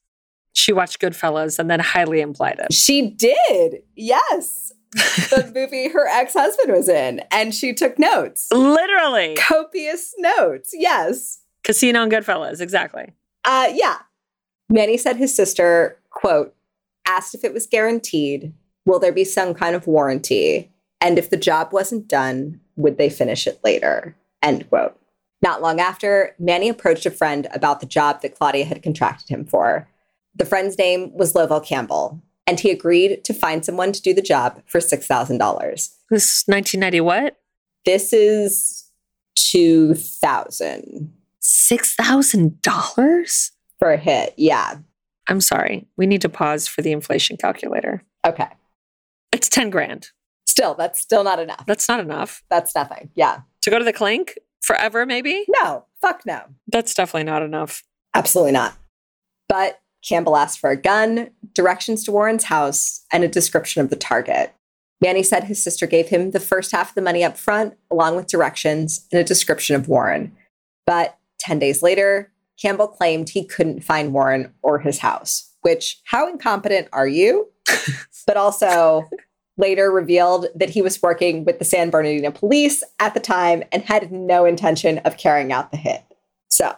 A: She watched Goodfellas and then highly implied it.
B: She did. Yes. the movie her ex-husband was in and she took notes.
A: Literally.
B: Copious notes. Yes.
A: Casino and Goodfellas, exactly.
B: Uh yeah. Manny said his sister, quote, asked if it was guaranteed, will there be some kind of warranty? And if the job wasn't done, would they finish it later? End quote. Not long after, Manny approached a friend about the job that Claudia had contracted him for. The friend's name was Lovell Campbell, and he agreed to find someone to do the job for $6,000.
A: This is 1990 what?
B: This is 2000
A: $6,000?
B: for a hit. Yeah.
A: I'm sorry. We need to pause for the inflation calculator.
B: Okay.
A: It's 10 grand.
B: Still, that's still not enough.
A: That's not enough.
B: That's nothing. Yeah.
A: To go to the clink forever, maybe?
B: No, fuck no.
A: That's definitely not enough.
B: Absolutely not. But Campbell asked for a gun, directions to Warren's house, and a description of the target. Manny said his sister gave him the first half of the money up front, along with directions and a description of Warren. But 10 days later, Campbell claimed he couldn't find Warren or his house, which, how incompetent are you? but also later revealed that he was working with the San Bernardino police at the time and had no intention of carrying out the hit. So,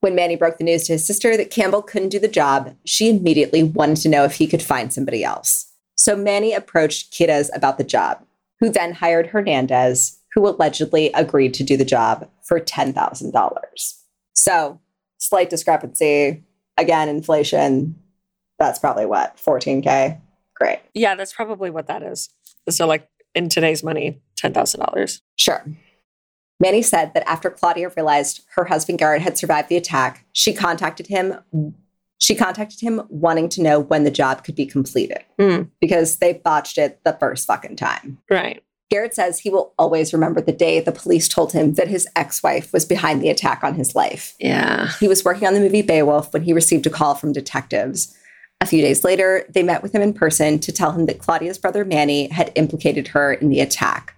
B: when Manny broke the news to his sister that Campbell couldn't do the job, she immediately wanted to know if he could find somebody else. So Manny approached Quirez about the job, who then hired Hernandez, who allegedly agreed to do the job for $10,000. So, slight discrepancy. Again, inflation. That's probably what, 14K? Great.
A: Yeah, that's probably what that is. So, like in today's money, $10,000.
B: Sure. Manny said that after Claudia realized her husband Garrett had survived the attack, she contacted him. She contacted him wanting to know when the job could be completed
A: Mm,
B: because they botched it the first fucking time.
A: right.
B: Garrett says he will always remember the day the police told him that his ex wife was behind the attack on his life.
A: Yeah.
B: He was working on the movie Beowulf when he received a call from detectives. A few days later, they met with him in person to tell him that Claudia's brother Manny had implicated her in the attack.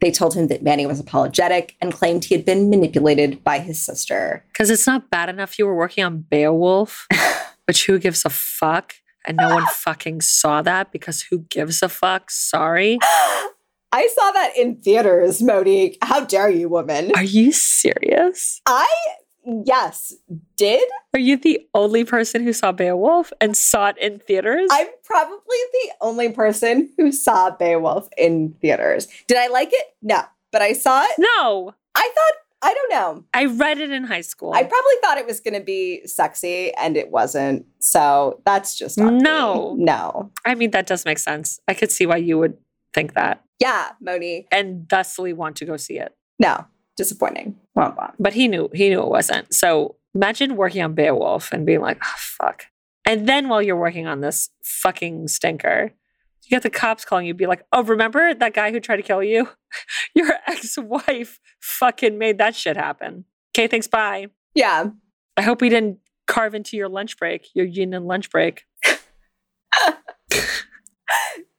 B: They told him that Manny was apologetic and claimed he had been manipulated by his sister.
A: Because it's not bad enough you were working on Beowulf, which who gives a fuck? And no one fucking saw that because who gives a fuck? Sorry.
B: I saw that in theaters, Monique. How dare you, woman?
A: Are you serious?
B: I, yes, did.
A: Are you the only person who saw Beowulf and saw it in theaters?
B: I'm probably the only person who saw Beowulf in theaters. Did I like it? No. But I saw it.
A: no.
B: I thought, I don't know.
A: I read it in high school.
B: I probably thought it was going to be sexy and it wasn't. So that's just not me.
A: No.
B: No.
A: I mean, that does make sense. I could see why you would think that
B: Yeah, Moni.
A: and thusly want to go see it.
B: No. Disappointing. Womp womp.
A: But he knew he knew it wasn't. So imagine working on Beowulf and being like, oh, fuck. And then while you're working on this fucking stinker, you get the cops calling you, be like, oh, remember that guy who tried to kill you? Your ex-wife fucking made that shit happen. Okay, thanks, bye.
B: Yeah.
A: I hope we didn't carve into your lunch break, your union lunch break.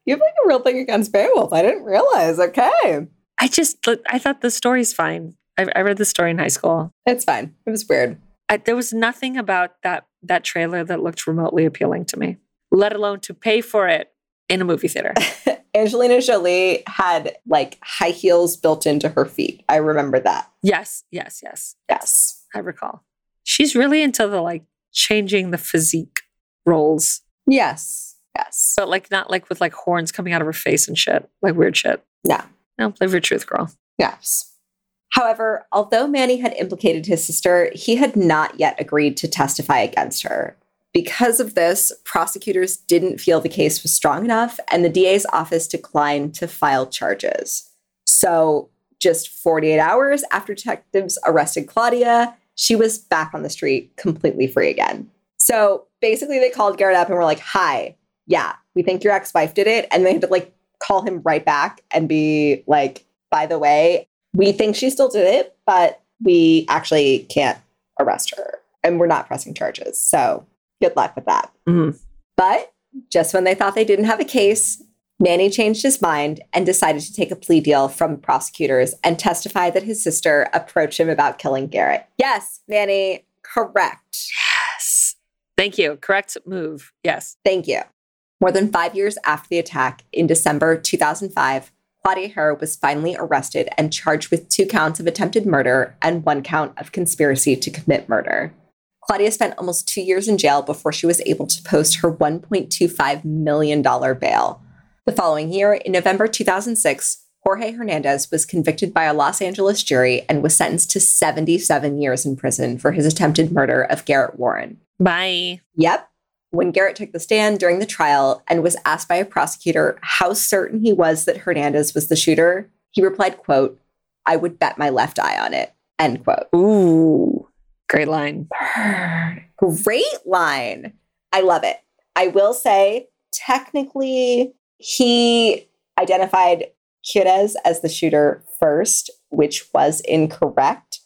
B: You have like a real thing against Beowulf. I didn't realize. Okay.
A: I just, I thought the story's fine. I, I read the story in high school.
B: It's fine. It was weird.
A: I, there was nothing about that that trailer that looked remotely appealing to me, let alone to pay for it in a movie theater.
B: Angelina Jolie had like high heels built into her feet. I remember that.
A: yes, yes, yes.
B: Yes.
A: I recall. She's really into the like changing the physique roles,
B: Yes. Yes.
A: but like not like with like horns coming out of her face and shit, like weird shit.
B: Yeah.
A: No, live your truth, girl.
B: Yes. However, although Manny had implicated his sister, he had not yet agreed to testify against her. Because of this, prosecutors didn't feel the case was strong enough, and the DA's office declined to file charges. So, just 48 hours after detectives arrested Claudia, she was back on the street, completely free again. So, basically, they called Garrett up and were like, Hi, yeah, we think your ex wife did it. And they had to like call him right back and be like, By the way, we think she still did it, but we actually can't arrest her and we're not pressing charges. So, good luck with that.
A: Mhm.
B: But just when they thought they didn't have a case, Manny changed his mind and decided to take a plea deal from prosecutors and testify that his sister approached him about killing Garrett. Yes, Manny, correct.
A: Yes. Thank you. Correct move. Yes.
B: Thank you. More than five years after the attack, in December 2005, Claudia Haro was finally arrested and charged with two counts of attempted murder and one count of conspiracy to commit murder. Claudia spent almost two years in jail before she was able to post her $1.25 million bail. The following year, in November 2006, Jorge Hernandez was convicted by a Los Angeles jury and was sentenced to 77 years in prison for his attempted murder of Garrett Warren.
A: Bye.
B: Yep. When Garrett took the stand during the trial and was asked by a prosecutor how certain he was that Hernandez was the shooter, he replied, quote, I would bet my left eye on it, end quote.
A: Ooh. Great line.
B: Great line. I love it. I will say, technically, he identified Quirez as the shooter first, which was incorrect.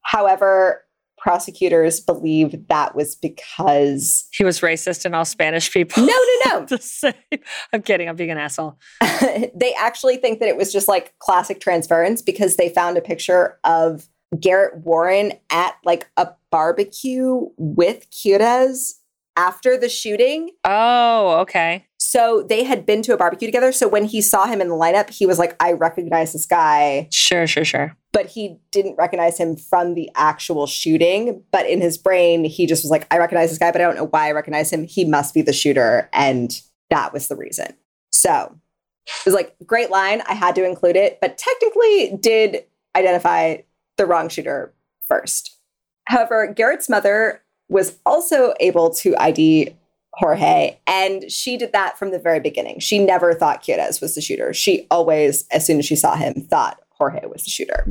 B: However, prosecutors believe that was because
A: He was racist and all Spanish people.
B: no, no, no.
A: I'm kidding. I'm being an asshole.
B: they actually think that it was just like classic transference because they found a picture of Garrett Warren at like a barbecue with Quirez after the shooting.
A: Oh, okay.
B: So they had been to a barbecue together. So when he saw him in the lineup, he was like, I recognize this guy.
A: Sure, sure, sure.
B: But he didn't recognize him from the actual shooting. But in his brain, he just was like, I recognize this guy, but I don't know why I recognize him. He must be the shooter. And that was the reason. So it was like, great line. I had to include it, but technically did identify the wrong shooter first. However, Garrett's mother was also able to ID Jorge, and she did that from the very beginning. She never thought Quirez was the shooter. She always, as soon as she saw him, thought Jorge was the shooter.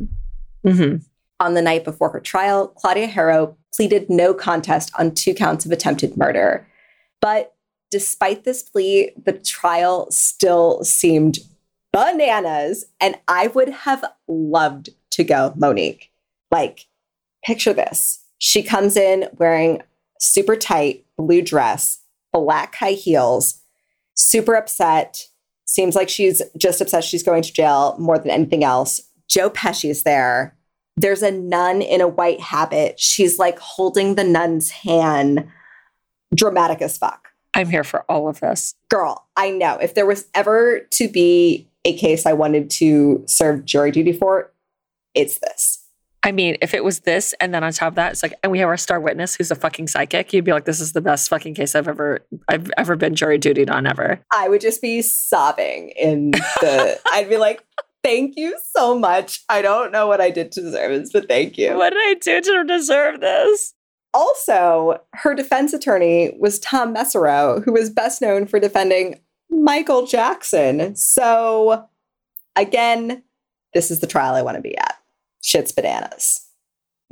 A: hmm
B: On the night before her trial, Claudia Haro pleaded no contest on two counts of attempted murder. But despite this plea, the trial still seemed bananas. And I would have loved to go, Monique. Like, picture this. She comes in wearing super tight blue dress, black high heels, super upset. Seems like she's just upset she's going to jail more than anything else. Joe Pesci's there. There's a nun in a white habit. She's like holding the nun's hand. Dramatic as fuck.
A: I'm here for all of this.
B: Girl, I know. If there was ever to be a case I wanted to serve jury duty for, it's this.
A: I mean, if it was this, and then on top of that, it's like, and we have our star witness who's a fucking psychic, you'd be like, this is the best fucking case I've ever, I've ever been jury dutied on ever.
B: I would just be sobbing in the. I'd be like, "Thank you so much. I don't know what I did to deserve this, but thank you."
A: What did I do to deserve this?
B: Also, her defense attorney was Tom Mesereau, who was best known for defending Michael Jackson. So, again, this is the trial I want to be at. Shit's bananas.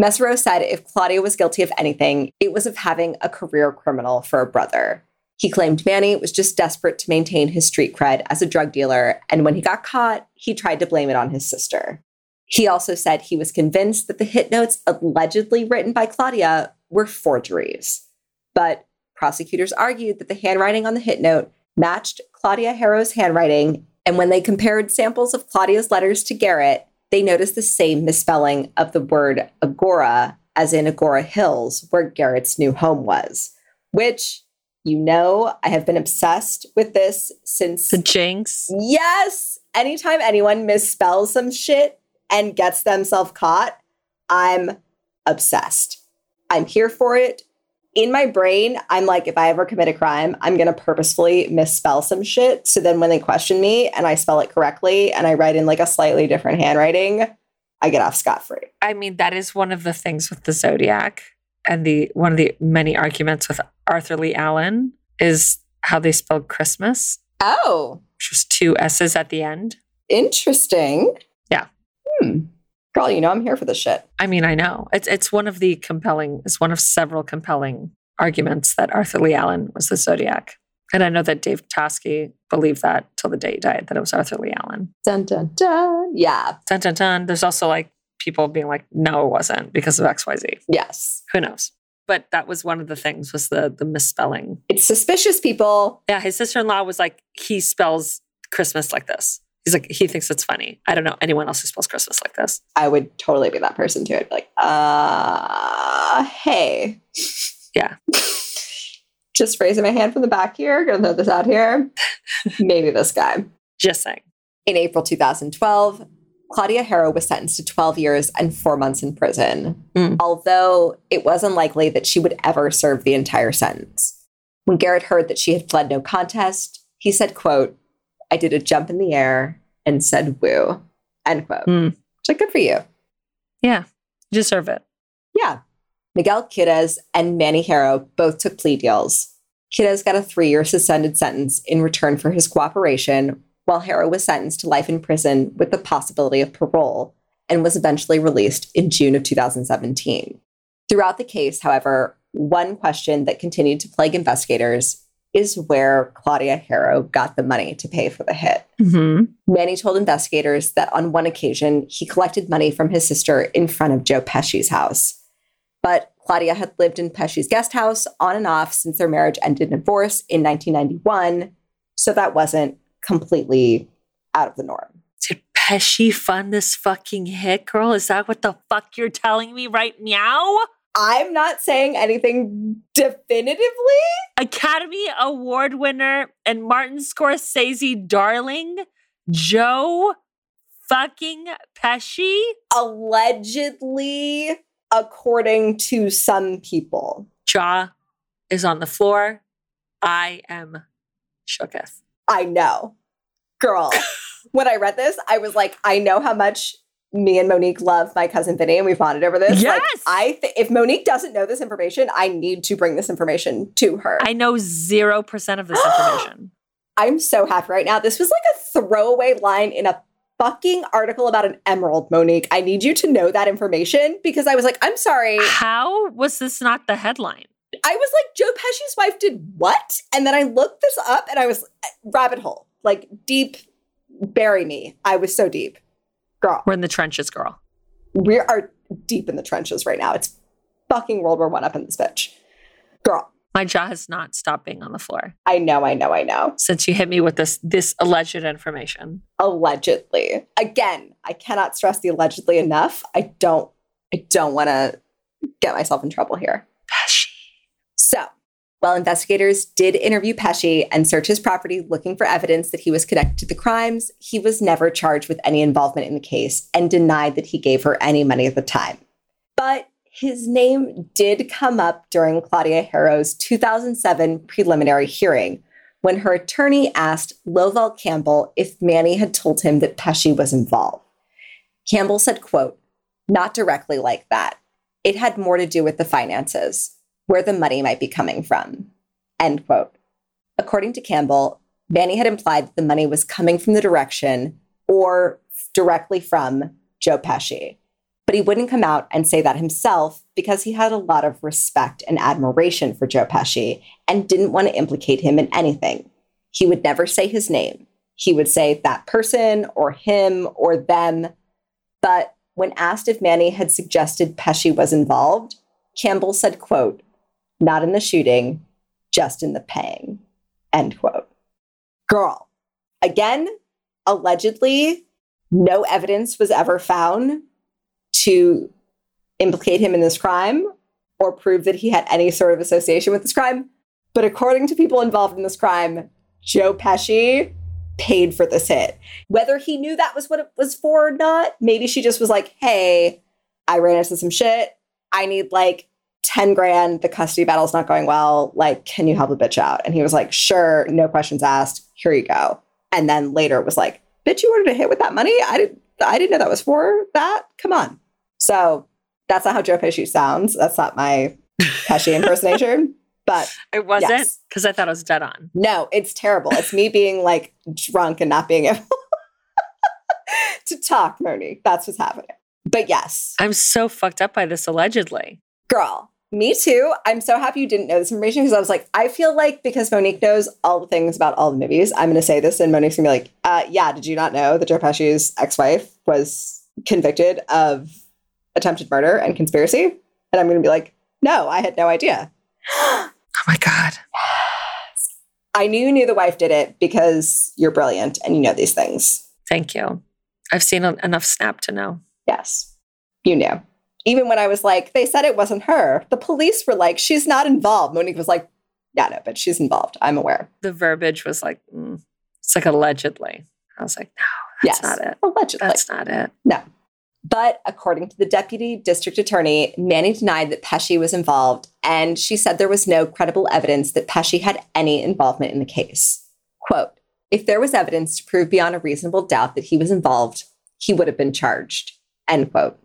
B: Mesereau said if Claudia was guilty of anything, it was of having a career criminal for a brother. He claimed Manny was just desperate to maintain his street cred as a drug dealer, and when he got caught, he tried to blame it on his sister. He also said he was convinced that the hit notes allegedly written by Claudia were forgeries. But prosecutors argued that the handwriting on the hit note matched Claudia Haro's handwriting, and when they compared samples of Claudia's letters to Garrett, they noticed the same misspelling of the word Agoura, as in Agoura Hills, where Garrett's new home was, which you know, I have been obsessed with this since.
A: The jinx.
B: Yes! Anytime anyone misspells some shit and gets themselves caught, I'm obsessed. I'm here for it. In my brain, I'm like, if I ever commit a crime, I'm going to purposefully misspell some shit. So then when they question me and I spell it correctly and I write in like a slightly different handwriting, I get off scot free.
A: I mean, that is one of the things with the Zodiac and the one of the many arguments with Arthur Leigh Allen is how they spelled Christmas,
B: Oh,
A: which was two S's at the end.
B: interesting. Girl, you know I'm here for this shit.
A: I mean, I know. It's it's one of the compelling, it's one of several compelling arguments that Arthur Leigh Allen was the Zodiac. And I know that Dave Toschi believed that till the day he died, that it was Arthur Leigh Allen.
B: Dun dun dun. Yeah.
A: Dun dun dun. There's also like people being like, no, it wasn't because of XYZ.
B: Yes.
A: Who knows? But that was one of the things was the the misspelling.
B: It's suspicious, people.
A: Yeah, his sister-in-law was like, he spells Christmas like this. He's like, he thinks it's funny. I don't know anyone else who spells Christmas like this.
B: I would totally be that person too. I'd be like, uh, hey.
A: Yeah.
B: Just raising my hand from the back here. Gonna throw this out here. Maybe this guy.
A: Just saying.
B: In April 2012, Claudia Haro was sentenced to 12 years and four months in prison,
A: Mm.
B: although it was unlikely that she would ever serve the entire sentence. When Garrett heard that she had fled no contest, he said, quote, I did a jump in the air and said woo, end quote.
A: Mm.
B: Which, like, good for you.
A: Yeah, you deserve it.
B: Yeah. Miguel Quirez and Manny Haro both took plea deals. Quirez got a three year suspended sentence in return for his cooperation, while Haro was sentenced to life in prison with the possibility of parole and was eventually released in June of 2017. Throughout the case, however, one question that continued to plague investigators is where Claudia Haro got the money to pay for the hit.
A: Mm-hmm.
B: Manny told investigators that on one occasion he collected money from his sister in front of Joe Pesci's house. But Claudia had lived in Pesci's guest house on and off since their marriage ended in divorce in 1991, so that wasn't completely out of the norm.
A: Did Pesci fund this fucking hit, girl? Is that what the fuck you're telling me right now?
B: I'm not saying anything definitively.
A: Academy Award winner and Martin Scorsese darling, Joe fucking Pesci?
B: Allegedly, according to some people.
A: Jaw is on the floor. I am shooketh.
B: I know. Girl, when I read this, I was like, I know how much me and Monique love my cousin Vinny, and we've bonded over this. Like,
A: Yes!
B: I th- if Monique doesn't know this information, I need to bring this information to her.
A: I know 0% of this information.
B: I'm so happy right now. This was like a throwaway line in a fucking article about an emerald, Monique. I need you to know that information because I was like, I'm sorry.
A: How was this not the headline?
B: I was like, Joe Pesci's wife did what? And then I looked this up and I was eh, rabbit hole, like deep, bury me. I was so deep. Girl,
A: We're in the trenches, girl.
B: we are deep in the trenches right now. It's fucking World War One up in this bitch. Girl,
A: My jaw has not stopped being on the floor
B: I know, I know, I know.
A: since you hit me with this this alleged information.
B: Allegedly. Again, I cannot stress the allegedly enough. I don't I don't want to get myself in trouble here. While investigators did interview Pesci and search his property looking for evidence that he was connected to the crimes, he was never charged with any involvement in the case and denied that he gave her any money at the time. But his name did come up during Claudia Haro's 2007 preliminary hearing when her attorney asked Lovell Campbell if Manny had told him that Pesci was involved. Campbell said, quote, not directly like that. It had more to do with the finances where the money might be coming from. End quote. According to Campbell, Manny had implied that the money was coming from the direction or directly from Joe Pesci. But he wouldn't come out and say that himself because he had a lot of respect and admiration for Joe Pesci and didn't want to implicate him in anything. He would never say his name. He would say that person or him or them. But when asked if Manny had suggested Pesci was involved, Campbell said, quote, not in the shooting, just in the paying, end quote. Girl, again, allegedly, no evidence was ever found to implicate him in this crime or prove that he had any sort of association with this crime. But according to people involved in this crime, Joe Pesci paid for this hit. Whether he knew that was what it was for or not, maybe she just was like, hey, I ran into some shit. I need like 10 grand. The custody battle's not going well. Like, can you help a bitch out? And he was like, sure, no questions asked. Here you go. And then later it was like, bitch, you ordered a hit with that money? I didn't I didn't know that was for that. Come on. So that's not how Joe Pesci sounds. That's not my Pesci impersonation. But
A: It wasn't
B: Yes.
A: because I thought I was dead on.
B: no, it's terrible. It's me being like drunk and not being able to talk, Monique. That's what's happening. But yes,
A: I'm so fucked up by this allegedly.
B: girl, me too. I'm so happy you didn't know this information because I was like, I feel like because Monique knows all the things about all the movies, I'm going to say this and Monique's going to be like, uh, yeah, did you not know that Joe Pesci's ex wife was convicted of attempted murder and conspiracy? And I'm going to be like, no, I had no idea.
A: Oh my God.
B: I knew you knew the wife did it because you're brilliant and you know these things.
A: Thank you. I've seen enough Snap to know.
B: Yes, you knew. Even when I was like, they said it wasn't her, the police were like, she's not involved. Monique was like, yeah, no, but she's involved. I'm aware.
A: The verbiage was like, mm, it's like allegedly. I was like, no, that's
B: yes,
A: not it.
B: Allegedly.
A: That's not it.
B: No. But according to the deputy district attorney, Manny denied that Pesci was involved, and she said there was no credible evidence that Pesci had any involvement in the case. Quote If there was evidence to prove beyond a reasonable doubt that he was involved, he would have been charged. End quote.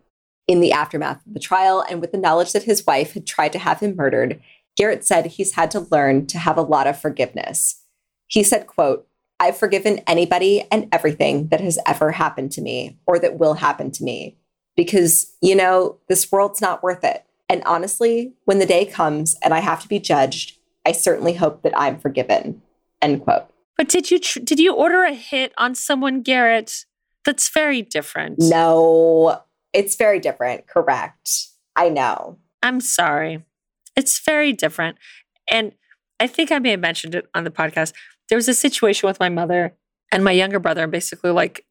B: In the aftermath of the trial, and with the knowledge that his wife had tried to have him murdered, Garrett said he's had to learn to have a lot of forgiveness. He said, quote, I've forgiven anybody and everything that has ever happened to me or that will happen to me because, you know, this world's not worth it. And honestly, when the day comes and I have to be judged, I certainly hope that I'm forgiven. End quote.
A: But did you tr- did you order a hit on someone, Garrett? That's very different.
B: No, it's very different. Correct. I know.
A: I'm sorry. It's very different. And I think I may have mentioned it on the podcast. There was a situation with my mother and my younger brother, and basically, like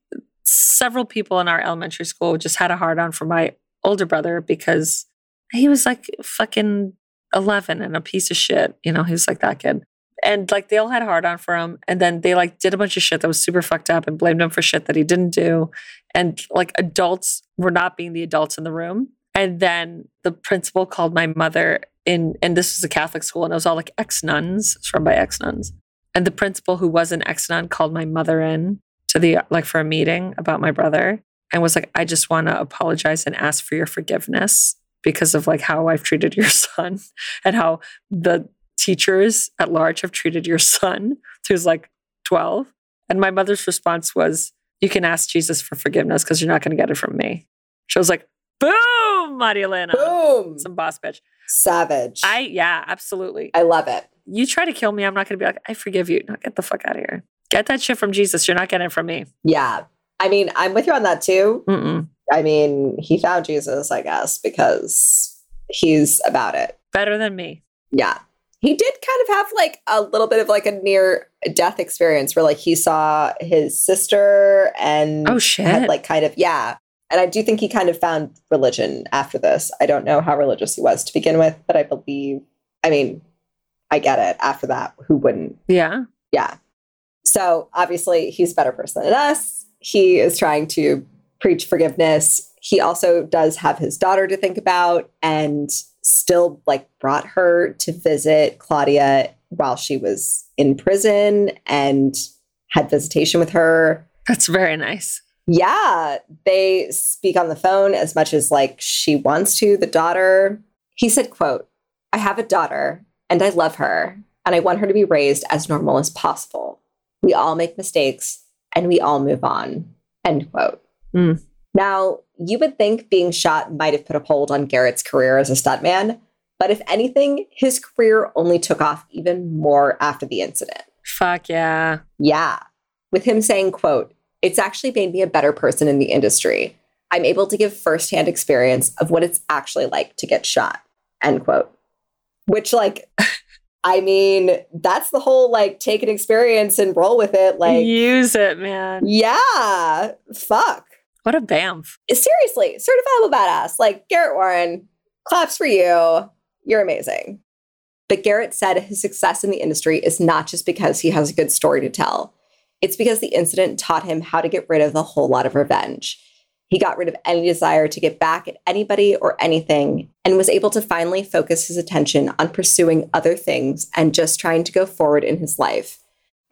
A: several people in our elementary school just had a hard on for my older brother because he was like fucking 11 and a piece of shit. You know, he was like that kid. And like they all had hard on for him. And then they like did a bunch of shit that was super fucked up and blamed him for shit that he didn't do. And like adults were not being the adults in the room. And then the principal called my mother in, and this was a Catholic school, and it was all like ex nuns. It's run by ex nuns. And the principal, who was an ex nun, called my mother in to the like for a meeting about my brother and was like, I just want to apologize and ask for your forgiveness because of like how I've treated your son and how the teachers at large have treated your son, who's like 12. And my mother's response was, You can ask Jesus for forgiveness because you're not going to get it from me. She was like, Boom, Maria Elena.
B: Boom.
A: Some boss bitch.
B: Savage.
A: I, yeah, absolutely.
B: I love it.
A: You try to kill me, I'm not going to be like, I forgive you. No, get the fuck out of here. Get that shit from Jesus. You're not getting it from me.
B: Yeah. I mean, I'm with you on that too.
A: Mm-mm.
B: I mean, he found Jesus, I guess, because he's about it.
A: Better than me.
B: Yeah. He did kind of have like a little bit of like a near death experience where like he saw his sister and
A: Oh, shit.
B: had like kind of, yeah. And I do think he kind of found religion after this. I don't know how religious he was to begin with, but I believe, I mean, I get it. After that, who wouldn't?
A: yeah.
B: Yeah. So obviously, he's a better person than us. He is trying to preach forgiveness. He also does have his daughter to think about and still like brought her to visit Claudia while she was in prison and had visitation with her.
A: That's very nice.
B: Yeah, they speak on the phone as much as like she wants to, the daughter. He said, quote, I have a daughter and I love her and I want her to be raised as normal as possible. We all make mistakes and we all move on. End quote.
A: Mm.
B: Now, you would think being shot might have put a hold on Garrett's career as a stuntman, but if anything, his career only took off even more after the incident.
A: Fuck yeah.
B: Yeah. With him saying, quote, it's actually made me a better person in the industry. I'm able to give firsthand experience of what it's actually like to get shot. End quote. Which, like, I mean, that's the whole like take an experience and roll with it. Like,
A: Use it, man.
B: yeah, fuck.
A: What a bamf.
B: Seriously, certifiable badass. Like, Garrett Warren, claps for you. You're amazing. But Garrett said his success in the industry is not just because he has a good story to tell. It's because the incident taught him how to get rid of a whole lot of revenge. He got rid of any desire to get back at anybody or anything and was able to finally focus his attention on pursuing other things and just trying to go forward in his life.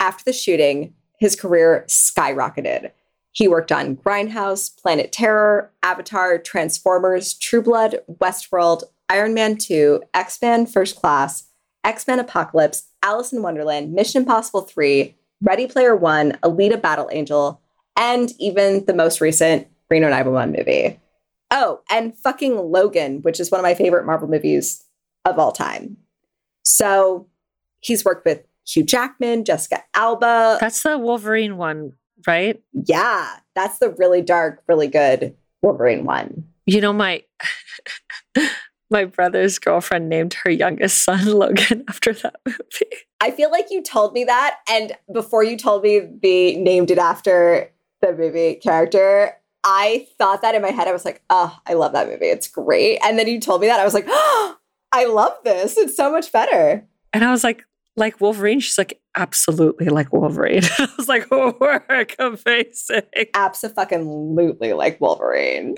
B: After the shooting, his career skyrocketed. He worked on Grindhouse, Planet Terror, Avatar, Transformers, True Blood, Westworld, Iron Man 2, X Men First Class, X Men Apocalypse, Alice in Wonderland, Mission Impossible 3, Ready Player One, Alita Battle Angel, and even the most recent Reno 911 movie. Oh, and fucking Logan, which is one of my favorite Marvel movies of all time. So he's worked with Hugh Jackman, Jessica Alba.
A: That's the Wolverine one, right?
B: Yeah, that's the really dark, really good Wolverine one.
A: You know, my my brother's girlfriend named her youngest son Logan after that movie.
B: I feel like you told me that, and before you told me the named it after the movie character, I thought that in my head. I was like, oh, I love that movie. It's great. And then you told me that. I was like, oh, I love this. It's so much better.
A: And I was like, like Wolverine? She's like, absolutely like Wolverine. I was like, work amazing.
B: Absolutely like Wolverine.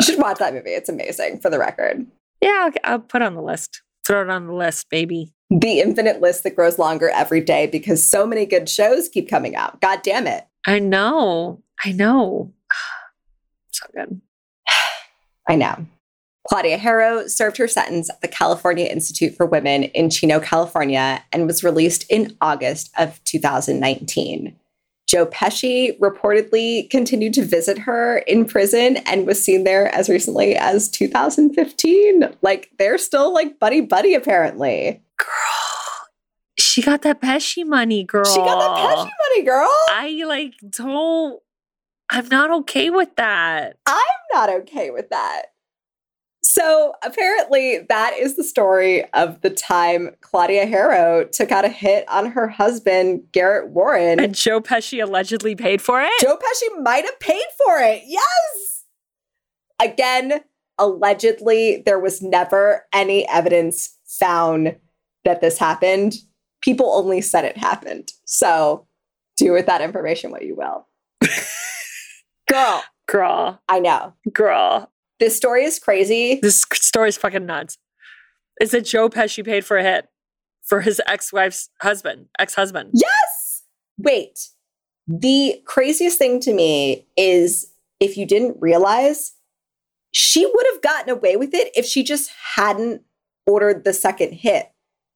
B: you should watch that movie. It's amazing for the record.
A: Yeah, I'll, I'll put it on the list. Throw it on the list, baby.
B: The infinite list that grows longer every day because so many good shows keep coming out. God damn it.
A: I know. I know. So good.
B: I know. Claudia Haro served her sentence at the California Institute for Women in Chino, California, and was released in August of 2019. Joe Pesci reportedly continued to visit her in prison and was seen there as recently as 2015. Like they're still like buddy buddy, apparently.
A: Girl, she got that Pesci money, girl.
B: She got that Pesci money, girl.
A: I like don't. I'm not okay with that.
B: I'm not okay with that. So apparently, that is the story of the time Claudia Haro took out a hit on her husband, Garrett Warren.
A: And Joe Pesci allegedly paid for it?
B: Joe Pesci might have paid for it. Yes. Again, allegedly, there was never any evidence found that this happened. People only said it happened. So do with that information what you will. Girl.
A: Girl.
B: I know.
A: Girl.
B: This story is crazy.
A: This story is fucking nuts. Is it Joe Pesci paid for a hit for his ex-wife's husband, ex-husband?
B: Yes. Wait. The craziest thing to me is if you didn't realize, she would have gotten away with it if she just hadn't ordered the second hit.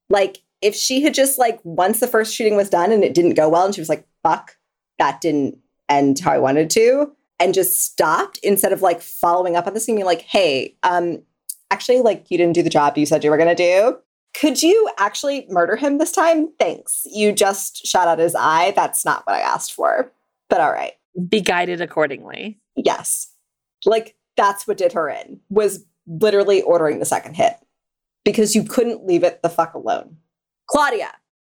B: Like if she had just like once the first shooting was done and it didn't go well and she was like, fuck, that didn't end how I wanted to and just stopped instead of like following up on this and being like, hey, um, actually, like you didn't do the job you said you were going to do. Could you actually murder him this time? Thanks. You just shot out his eye. That's not what I asked for. But all right.
A: Be guided accordingly.
B: Yes. Like that's what did her in was literally ordering the second hit because you couldn't leave it the fuck alone. Claudia,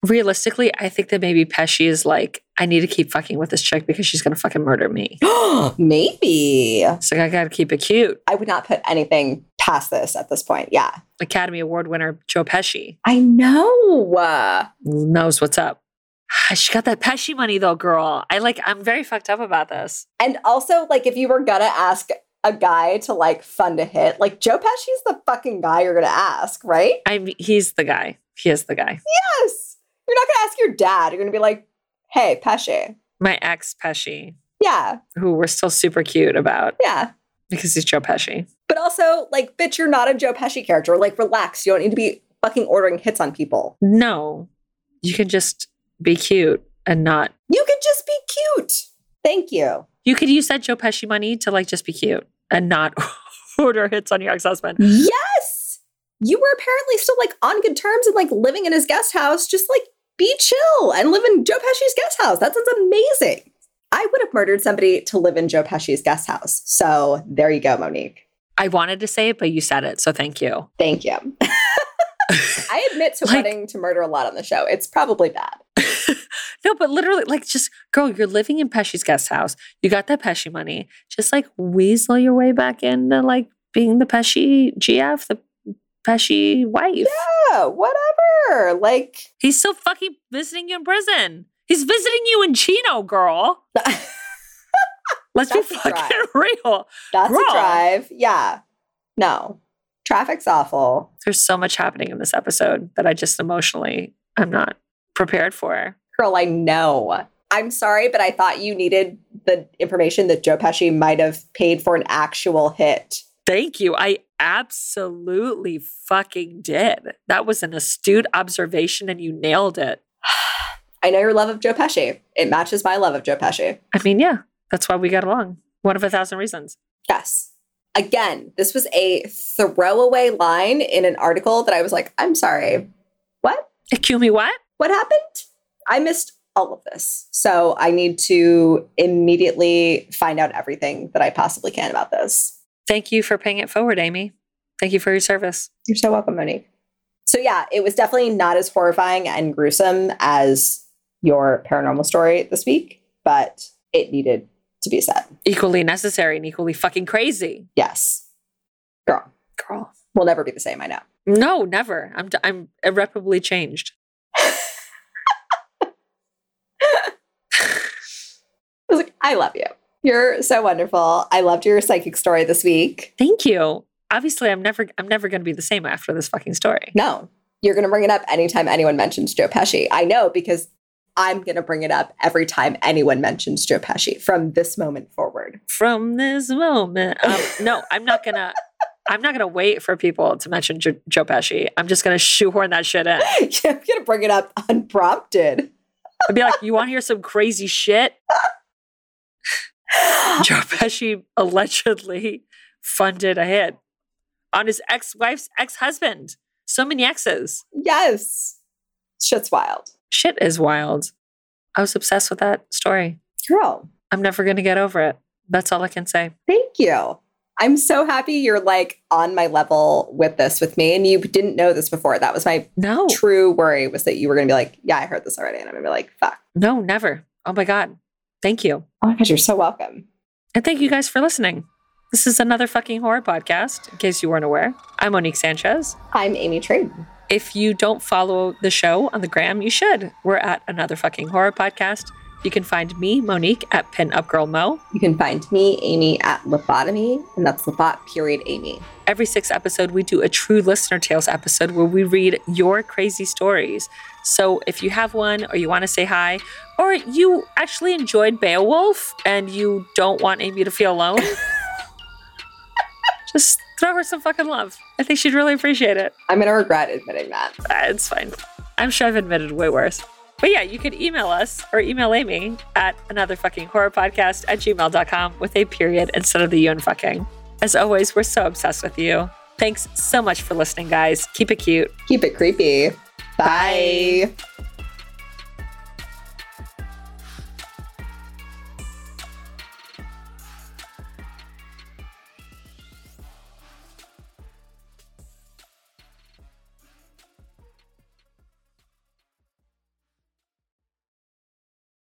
A: realistically, I think that maybe Pesci is like, I need to keep fucking with this chick because she's gonna fucking murder me.
B: maybe.
A: So I gotta keep it cute.
B: I would not put anything past this at this point. Yeah.
A: Academy Award winner Joe Pesci.
B: I know.
A: Knows what's up. She got that Pesci money though, girl. I like I'm very fucked up about this.
B: And also, like, if you were gonna ask a guy to like fund a hit, like Joe Pesci's the fucking guy you're gonna ask, right?
A: I'm he's the guy. He is the guy.
B: Yes. You're not going to ask your dad. You're going to be like, hey, Pesci.
A: My ex Pesci.
B: Yeah.
A: Who we're still super cute about.
B: Yeah.
A: Because he's Joe Pesci.
B: But also, like, bitch, you're not a Joe Pesci character. Like, relax. You don't need to be fucking ordering hits on people.
A: No. You can just be cute and not.
B: You could just be cute. Thank you.
A: You could use that Joe Pesci money to like just be cute and not order hits on your ex husband.
B: Yes. You were apparently still like on good terms and like living in his guest house, just like be chill and live in Joe Pesci's guest house. That sounds amazing. I would have murdered somebody to live in Joe Pesci's guest house. So there you go, Monique.
A: I wanted to say it, but you said it. So thank you.
B: Thank you. I admit to like, wanting to murder a lot on the show. It's probably bad.
A: no, but literally, like, just girl, you're living in Pesci's guest house. You got that Pesci money. Just like weasel your way back into like being the Pesci GF, the Pesci wife.
B: Yeah, whatever. Like
A: he's still fucking visiting you in prison. He's visiting you in Chino, girl. Let's be fucking real.
B: That's girl. a drive. Yeah. No. Traffic's awful.
A: There's so much happening in this episode that I just emotionally I'm not prepared for.
B: Girl, I know. I'm sorry, but I thought you needed the information that Joe Pesci might have paid for an actual hit.
A: Thank you. I absolutely fucking did. That was an astute observation and you nailed it.
B: I know your love of Joe Pesci. It matches my love of Joe Pesci.
A: I mean, yeah, that's why we got along. One of a thousand reasons.
B: Yes. Again, this was a throwaway line in an article that I was like, I'm sorry. What?
A: Excuse me, what?
B: What happened? I missed all of this. So I need to immediately find out everything that I possibly can about this.
A: Thank you for paying it forward, Amy. Thank you for your service.
B: You're so welcome, Monique. So yeah, it was definitely not as horrifying and gruesome as your paranormal story this week, but it needed to be said.
A: Equally necessary and equally fucking crazy.
B: Yes. Girl.
A: Girl.
B: We'll never be the same, I know.
A: No, never. I'm I'm irreparably changed.
B: I was like, I love you. You're so wonderful. I loved your psychic story this week.
A: Thank you. Obviously, I'm never I'm never going to be the same after this fucking story.
B: No, you're going to bring it up anytime anyone mentions Joe Pesci. I know because I'm going to bring it up every time anyone mentions Joe Pesci from this moment forward.
A: From this moment. Um, no, I'm not going to I'm not going to wait for people to mention jo- Joe Pesci. I'm just going to shoehorn that shit in.
B: yeah, I'm going to bring it up unprompted.
A: I'd be like, "You want to hear some crazy shit?" Joe Pesci allegedly funded a hit on his ex-wife's ex-husband. So many exes.
B: Yes. Shit's wild.
A: Shit is wild. I was obsessed with that story.
B: Girl,
A: I'm never going to get over it. That's all I can say.
B: thank you. I'm so happy you're like on my level with this with me and you didn't know this before. That was my
A: No,
B: true worry was that you were going to be like, yeah, I heard this already. And I'm going to be like, fuck.
A: no, never. Oh my God. Thank you.
B: Oh my gosh, you're so welcome.
A: And thank you guys for listening. This is another fucking horror podcast, in case you weren't aware. I'm Monique Sanchez.
B: I'm Amy Trayton.
A: If you don't follow the show on the gram, you should. We're at another fucking horror podcast. You can find me, Monique, at Pin Up Girl Mo.
B: You can find me, Amy, at Lobotomy, and that's Lobot period Amy.
A: Every sixth episode, we do a true listener tales episode where we read your crazy stories. So if you have one, or you want to say hi, or you actually enjoyed Beowulf and you don't want Amy to feel alone, just throw her some fucking love. I think she'd really appreciate it.
B: I'm going to regret admitting that.
A: Uh, It's fine. I'm sure I've admitted way worse. But yeah, you can email us or email Amy at another fucking horror podcast at gmail.com with a period instead of the you and fucking. As always, we're so obsessed with you. Thanks so much for listening, guys. Keep it cute.
B: Keep it creepy. Bye.
A: Bye.